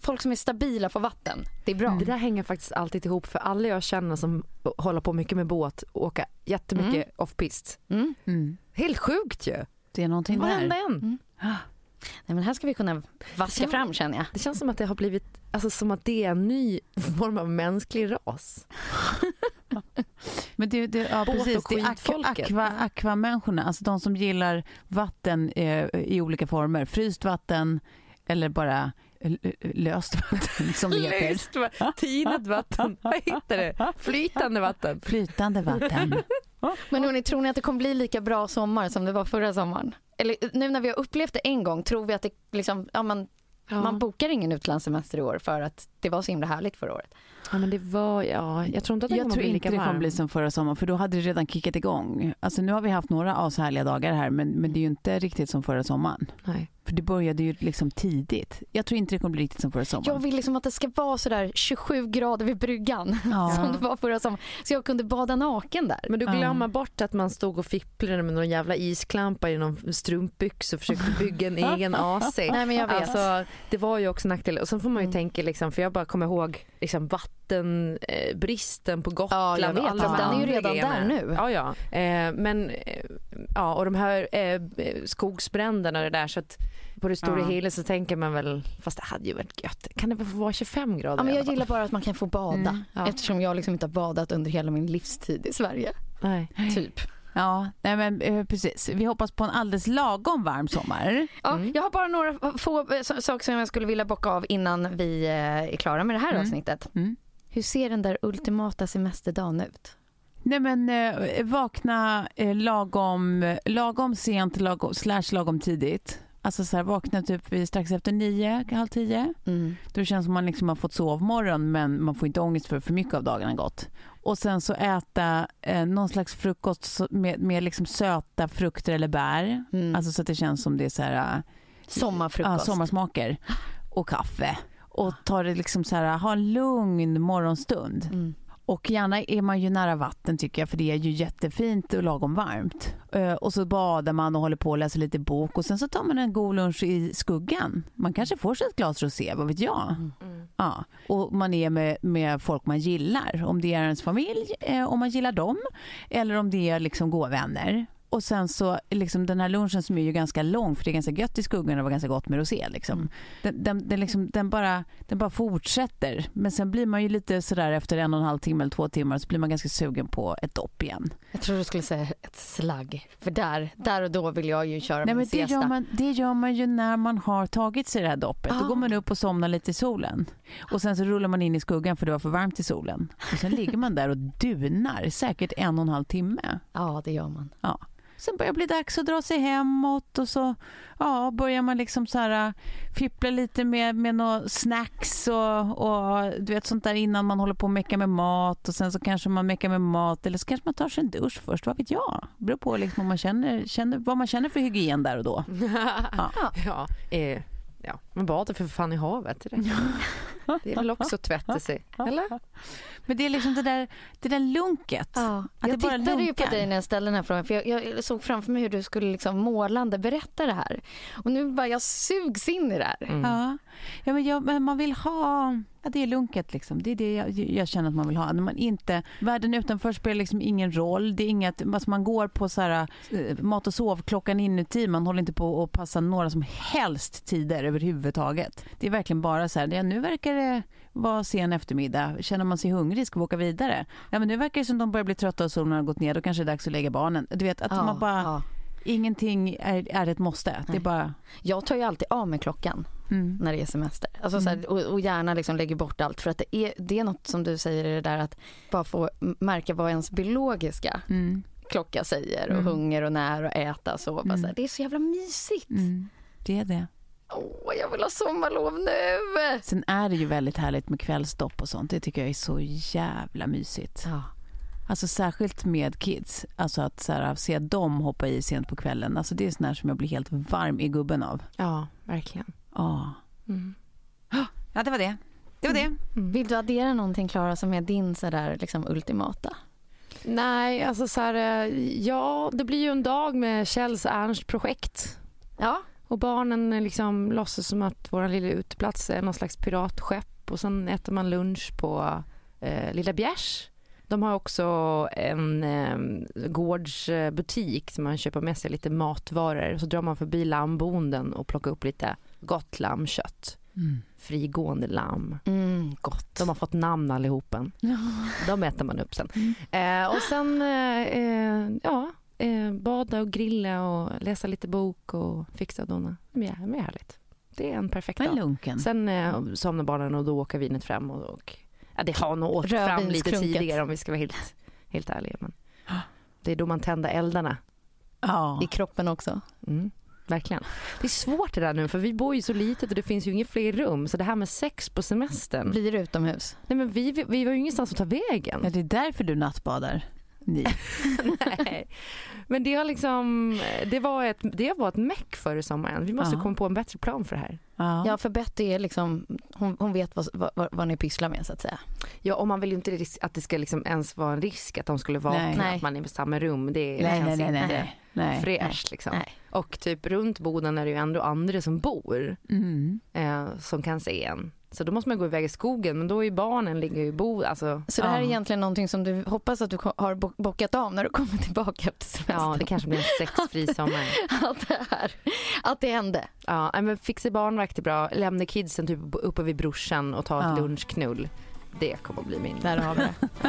folk som är stabila på vatten. Det är bra. Det där hänger faktiskt alltid ihop för alla jag känner som håller på mycket med båt åka jättemycket off-pist. Mm. Mm. Helt sjukt ju. Det är någonting Varenda där. en. Nej, men här ska vi kunna vaska Ja. fram känner jag. Det känns som att det har blivit, alltså som att det är en ny form av mänsklig ras. Men det, det, ja, Båt precis. Det är aqua, aquamänniskorna, alltså de som gillar vatten eh, i olika former. Fryst vatten eller bara löst vatten som det heter. Löst vatten, tinat vatten, vad heter det? Flytande vatten. Flytande vatten. Men hörni, tror ni att det kommer bli lika bra sommar som det var förra sommaren? Eller nu när vi har upplevt det en gång, tror vi att det liksom, ja, man, man bokar ingen utlandssemester i år för att det var så himla härligt förra året? Ja men det var, ja, jag tror inte att det Jag kommer tror bli inte lika det kommer bli som förra sommaren för då hade det redan kickat igång. Alltså nu har vi haft några ashärliga dagar här men, men det är ju inte riktigt som förra sommaren. Nej. För det började ju liksom tidigt. Jag tror inte det kommer bli riktigt som förra Jag sommaren. vill liksom att det ska vara sådär 27 grader vid bryggan Ja. som det var förra sommaren. Så jag kunde bada naken där. Men du Ja. glömmer bort att man stod och fipplade med någon jävla isklampa i någon strumpbyxa och försökte bygga en egen AC. Nej men jag vet. Alltså, det var ju också nackdelar. Och sen får man ju Mm. tänka, liksom, för jag bara kommer ihåg liksom, vattenbristen på Gotland. Ja, jag vet. och alla den är ju redan grejerna. där nu. Ja, ja. Eh, men, eh, ja, och de här eh, skogsbränderna och det där. Så att på det stora Ja. hela så tänker man väl, fast det hade ju varit gött. Kan det få vara 25 grader Ja, men jag gillar bara att man kan få bada Mm, ja. eftersom jag liksom inte har badat under hela min livstid i Sverige. Nej. Typ. Ja, nej men eh, precis. Vi hoppas på en alldeles lagom varm sommar. Ja, Mm. Jag har bara några få eh, saker som jag skulle vilja bocka av innan vi eh, är klara med det här Mm. avsnittet. Mm. Hur ser den där ultimata semesterdagen ut? Nej men eh, vakna lagom, lagom sent lagom, slash lagom tidigt. Alltså så här, vakna typ strax efter nio, halv tio. Mm. Då känns det som man liksom har fått sovmorgon men man får inte ångest för för mycket av dagen har gått. Och sen så äta eh, någon slags frukost med, med liksom söta frukter eller bär. Mm. Alltså så att det känns som det är så här, ja, Sommarfrukost. sommarsmaker. Och kaffe. Och ta det liksom så här, ha en lugn morgonstund. Mm. Och gärna är man ju nära vatten tycker jag för det är ju jättefint och lagom varmt. Eh, och så badar man och håller på och läser lite bok och sen så tar man en god lunch i skuggan. Man kanske får sig ett glas rosé, vad vet jag. Ja. Och man är med, med folk man gillar. Om det är ens familj, eh, om man gillar dem. Eller om det är liksom goda vänner. Och sen så liksom den här lunchen som är ju ganska lång för det är ganska gött i skuggan och var ganska gott med rosé. Liksom. Mm. Den, den, den, liksom, den, bara, den bara fortsätter. Men sen blir man ju lite sådär efter en och en halv timme eller två timmar så blir man ganska sugen på ett dopp igen. Jag tror du skulle säga ett slagg. För där, där och då vill jag ju köra Nej, min men det, siesta. gör man, det gör man ju när man har tagit sig det här doppet. Då Ah. går man upp och somnar lite i solen. Och sen så rullar man in i skuggan för det var för varmt i solen. Och sen ligger man där och dunar säkert en och en halv timme. Ja, det gör man. Ja. Sen börjar det bli dags att dra sig hemåt och så ja, börjar man liksom så här äh, fippla lite med, med några snacks och, och du vet sånt där innan man håller på att mecka med mat och sen så kanske man meckar med mat eller så kanske man tar sig en dusch först, vad vet jag? Det beror på liksom om man känner, känner, vad man känner för hygien där och då. ja. Ja, eh, ja, man badar för fan i havet. Det, är väl också tvätta sig, eller? Men det är liksom det där, det där lunket. Ja, Att det jag bara tittade ju på lunkar. dig när jag ställde den här frågan för jag, jag såg framför mig hur du skulle liksom målande berätta det här. Och nu bara jag sugs in i det här. Ja, ja men, jag, men man vill ha... Ja, det är lunket. Liksom. Det är det jag, jag känner att man vill ha. När man inte, världen utanför spelar liksom ingen roll. Det är inget, alltså man går på så här, eh, mat och sovklockan inuti. Man håller inte på att passa några som helst tider överhuvudtaget. Det är verkligen bara så här, ja, nu verkar det vara sen eftermiddag. Känner man sig hungrig ska vi åka vidare. Ja, men nu verkar det som de börjar bli trötta och solen har gått ner. Då kanske det är dags att lägga barnen. Du vet, att Ja, man bara... ja. Ingenting är, är ett måste. Det är bara... Jag tar ju alltid av mig klockan Mm. när det är semester. Alltså, så här, och, och gärna liksom lägger bort allt. För att det är, det är något som du säger det där att bara få märka vad ens biologiska Mm. klocka säger och Mm. hunger och när och äta och sova. Så här, det är så jävla mysigt. Mm. Det är det. Åh, jag vill ha sommarlov nu! Sen är det ju väldigt härligt med kvällsstopp och sånt. Det tycker jag är så jävla mysigt. Ja. Alltså särskilt med kids. Alltså att så här, se dem hoppa i sent på kvällen. Alltså det är sånt som jag blir helt varm i gubben av. Ja, verkligen. Ja. Mm. Ja, det var det. Det var det. Vill du addera någonting Klara som är din så där, liksom, ultimata? Nej, alltså så här, eh, ja, det blir ju en dag med Kjells Ernst projekt. Ja. Och barnen eh, liksom låtsas som att vår lilla uteplats är någon slags piratskepp och sen äter man lunch på eh, Lilla Bjärs. De har också en eh, gårdsbutik som man köper med sig lite matvaror. Så drar man förbi lammbonden och plockar upp lite gott lammkött. Frigående lamm. Mm, gott. De har fått namn allihopen. De äter man upp sen. Eh, och sen, eh, eh, ja, eh, bada och grilla och läsa lite bok och fixa och dona. Det är, det är härligt. Det är en perfekt Men dag. lunken. Sen eh, somnar barnen och då åker vinet fram och, och ja, det har nog åkt fram lite tidigare om vi ska vara helt, helt ärliga. Men det är då man tänder eldarna. Ja. I kroppen också. Mm, verkligen. Det är svårt det där nu för vi bor ju så litet och det finns ju inga fler rum. Så det här med sex på semestern. Blir det utomhus? Nej, men vi, vi, vi har ju ingenstans att ta vägen. Ja, det är därför du nattbadar. Ni. Nej. Men det har liksom, det var ett, det var ett meck förra sommaren. Vi måste Ja. komma på en bättre plan för det här. Ja. Ja, för Betty är liksom, hon, hon vet vad, vad, vad ni pysslar med så att säga. Ja, och man vill ju inte att det ska liksom ens vara en risk att de skulle vakna, Nej. Nej. att man är i samma rum. Det nej, känns nej, nej, inte nej. nej. fräscht liksom. Nej. Och typ runt Boden är det ju ändå andra som bor Mm. eh, som kan se en. Så då måste man gå iväg i skogen, men då är barnen ligger i Boden. Alltså, Så det här är Ja. egentligen någonting som du hoppas att du har bo- bockat av när du kommer tillbaka efter semestern? ja, det kanske blir en sexfri sommar. att, det här, att det hände. Ja, men fixa barnvakt är bra. Lämna kidsen typ uppe vid brorsan och ta ett Ja. lunchknull. Det kommer att bli min. Där har vi det.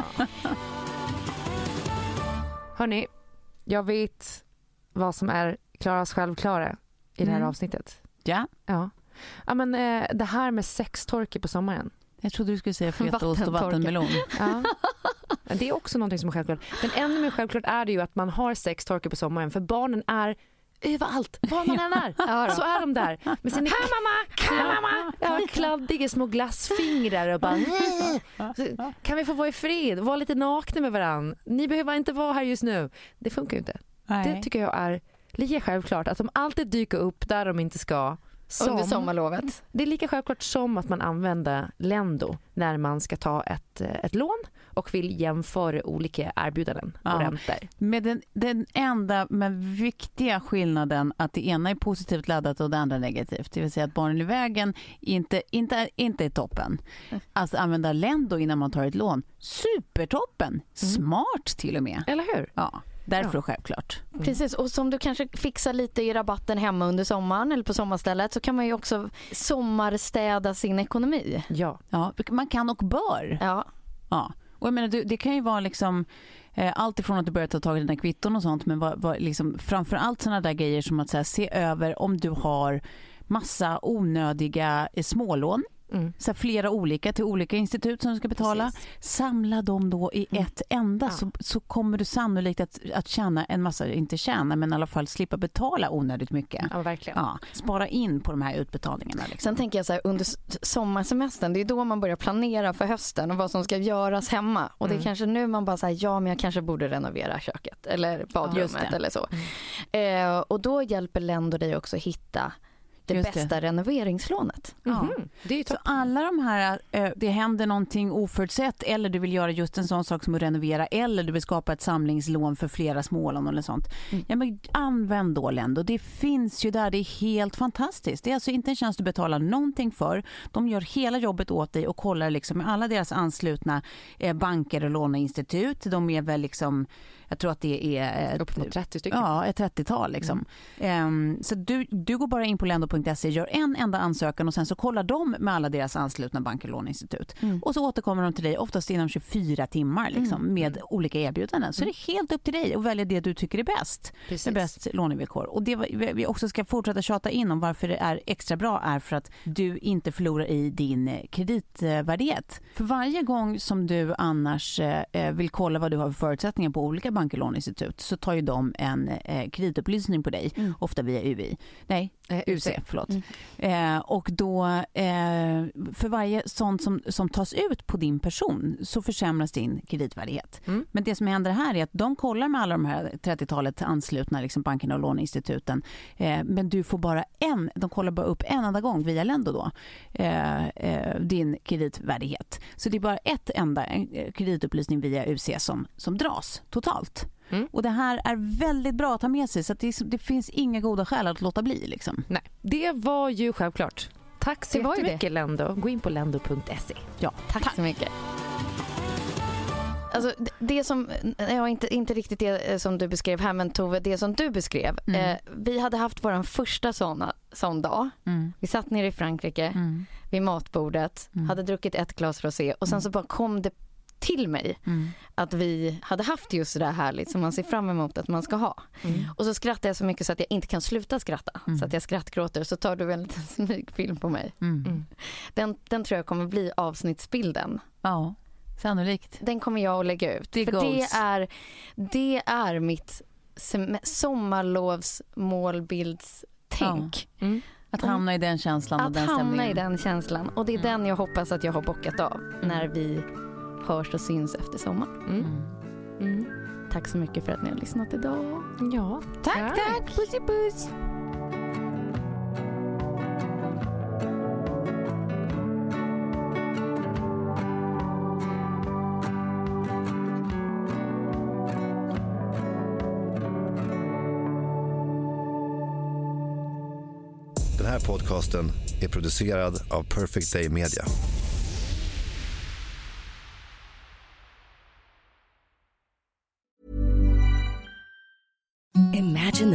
Hörni, jag vet vad som är Klaras självklara i det här Mm. avsnittet. Ja, Ja. Ja, men, eh, det här med sextorka på sommaren. jag trodde du skulle säga fetaost och vattenmelon. Ja. Det är också någonting som är självklart. Men ännu mer självklart är det ju att man har sextorka på sommaren för barnen är överallt, var man än är. Ja. Så är de där med sina här mamma, här mamma. Ja, kladdiga små glassfingrar och bara Så, kan vi få vara i fred vara lite nakna med varann. Ni behöver inte vara här just nu. Det funkar ju inte. Det tycker jag är lika självklart att de alltid dyker upp där de inte ska. Under Som, sommarlovet. det är lika självklart som att man använder Lendo när man ska ta ett, eh, ett lån och vill jämföra olika erbjudanden och Ja. räntor. Med den, den enda men viktiga skillnaden att det ena är positivt laddat och det andra negativt. Det vill säga att barnen i vägen inte, inte, inte är toppen. Alltså använda Lendo innan man tar ett lån. Supertoppen! Smart till och med. Eller hur? Ja, Därför självklart. Precis, och som du kanske fixar lite i rabatten hemma under sommaren eller på sommarstället så kan man ju också sommarstäda sin ekonomi. Ja. Ja, man kan och bör. Ja. Ja. Och jag menar, det kan ju vara liksom eh, allt ifrån att du börjar ta tag i dina kvitton och sånt men vad, vad, liksom, framför allt sådana där grejer som att så här, se över om du har massa onödiga eh, smålån. Mm. Så här, flera olika till olika institut som du ska betala. Samla dem då i ett enda så, så kommer du sannolikt att, att tjäna en massa, inte tjäna men i alla fall slippa betala onödigt mycket. Ja, verkligen. Ja, spara in på de här utbetalningarna. Liksom. Sen tänker jag så här, under sommarsemestern, det är då man börjar planera för hösten och vad som ska göras hemma. Och det är kanske nu man bara säger ja men jag kanske borde renovera köket eller badrummet det. eller så. Eh, och då hjälper Lendo dig också hitta det Just det. bästa renoveringslånet. Ja. Mhm. Det är ju Så toppen. alla de här, eh, det händer någonting oförutsett eller du vill göra just en sån sak som att renovera eller du vill skapa ett samlingslån för flera smålån eller sånt. Ja, men använd då Lendo. Det finns ju där, det är helt fantastiskt. Det är alltså inte en tjänst du betalar någonting för. De gör hela jobbet åt dig och kollar liksom med alla deras anslutna eh, banker och låneinstitut. De är väl liksom, jag tror att det är ett, Upp mot 30 stycken. Ja, ett 30-tal liksom. Ehm, så du, du går bara in på lendo.se, gör en enda ansökan och sen så kollar de med alla deras anslutna banker och låneinstitut. Och så återkommer de till dig oftast inom 24 timmar liksom, med olika erbjudanden. Så det är helt upp till dig att välja det du tycker är bäst. Precis. Med bäst lånevillkor. Och det vi vi också ska fortsätta tjata in om varför det är extra bra är för att du inte förlorar i din eh, kreditvärdighet. För varje gång som du annars eh, vill kolla vad du har för förutsättningar på olika banker och låneinstitut så tar ju de en eh, kreditupplysning på dig, ofta via UV. Nej, Eh, UC, förlåt. Eh, och då, eh, för varje sånt som, som tas ut på din person så försämras din kreditvärdighet. Mm. Men det som händer här är att de kollar med alla de här 30-talet anslutna liksom bankerna och låneinstituten. Eh, men du får bara en, de kollar bara upp en enda gång via Lendo då, eh, eh, din kreditvärdighet. Så det är bara ett enda kreditupplysning via UC som, som dras totalt. Mm. Och det här är väldigt bra att ha med sig så att det, det finns inga goda skäl att låta bli. Liksom. Nej, det var ju självklart. Tack så Det var ju jättemycket Lendo. Gå in på lendo.se. Ja, Tack så mycket. Alltså, det- som, ja, inte, inte riktigt det eh, som du beskrev här men Tove, det som du beskrev. Mm. Eh, vi hade haft vår första såna, sån dag. Mm. Vi satt nere i Frankrike Mm. vid matbordet, Mm. hade druckit ett glas rosé och sen så bara kom det till mig Mm. att vi hade haft just det där härligt som man ser fram emot att man ska ha. Och så skrattar jag så mycket så att jag inte kan sluta skratta. Mm. Så att jag skrattgråter så tar du en liten smygfilm på mig. Mm. Den, den tror jag kommer bli avsnittsbilden. Ja, sannolikt. Den kommer jag att lägga ut. Det För goes. det är, det är mitt sommarlovsmålbildstänk. Mm. Att hamna i den känslan och Att den hamna stämningen. i den känslan. Och det är den jag hoppas att jag har bockat av när vi hörs och syns efter sommaren. Mm. Mm. Tack så mycket för att ni har lyssnat idag. Ja, Tack, tack. Pussy puss. Den här podcasten är producerad av Perfect Day Media.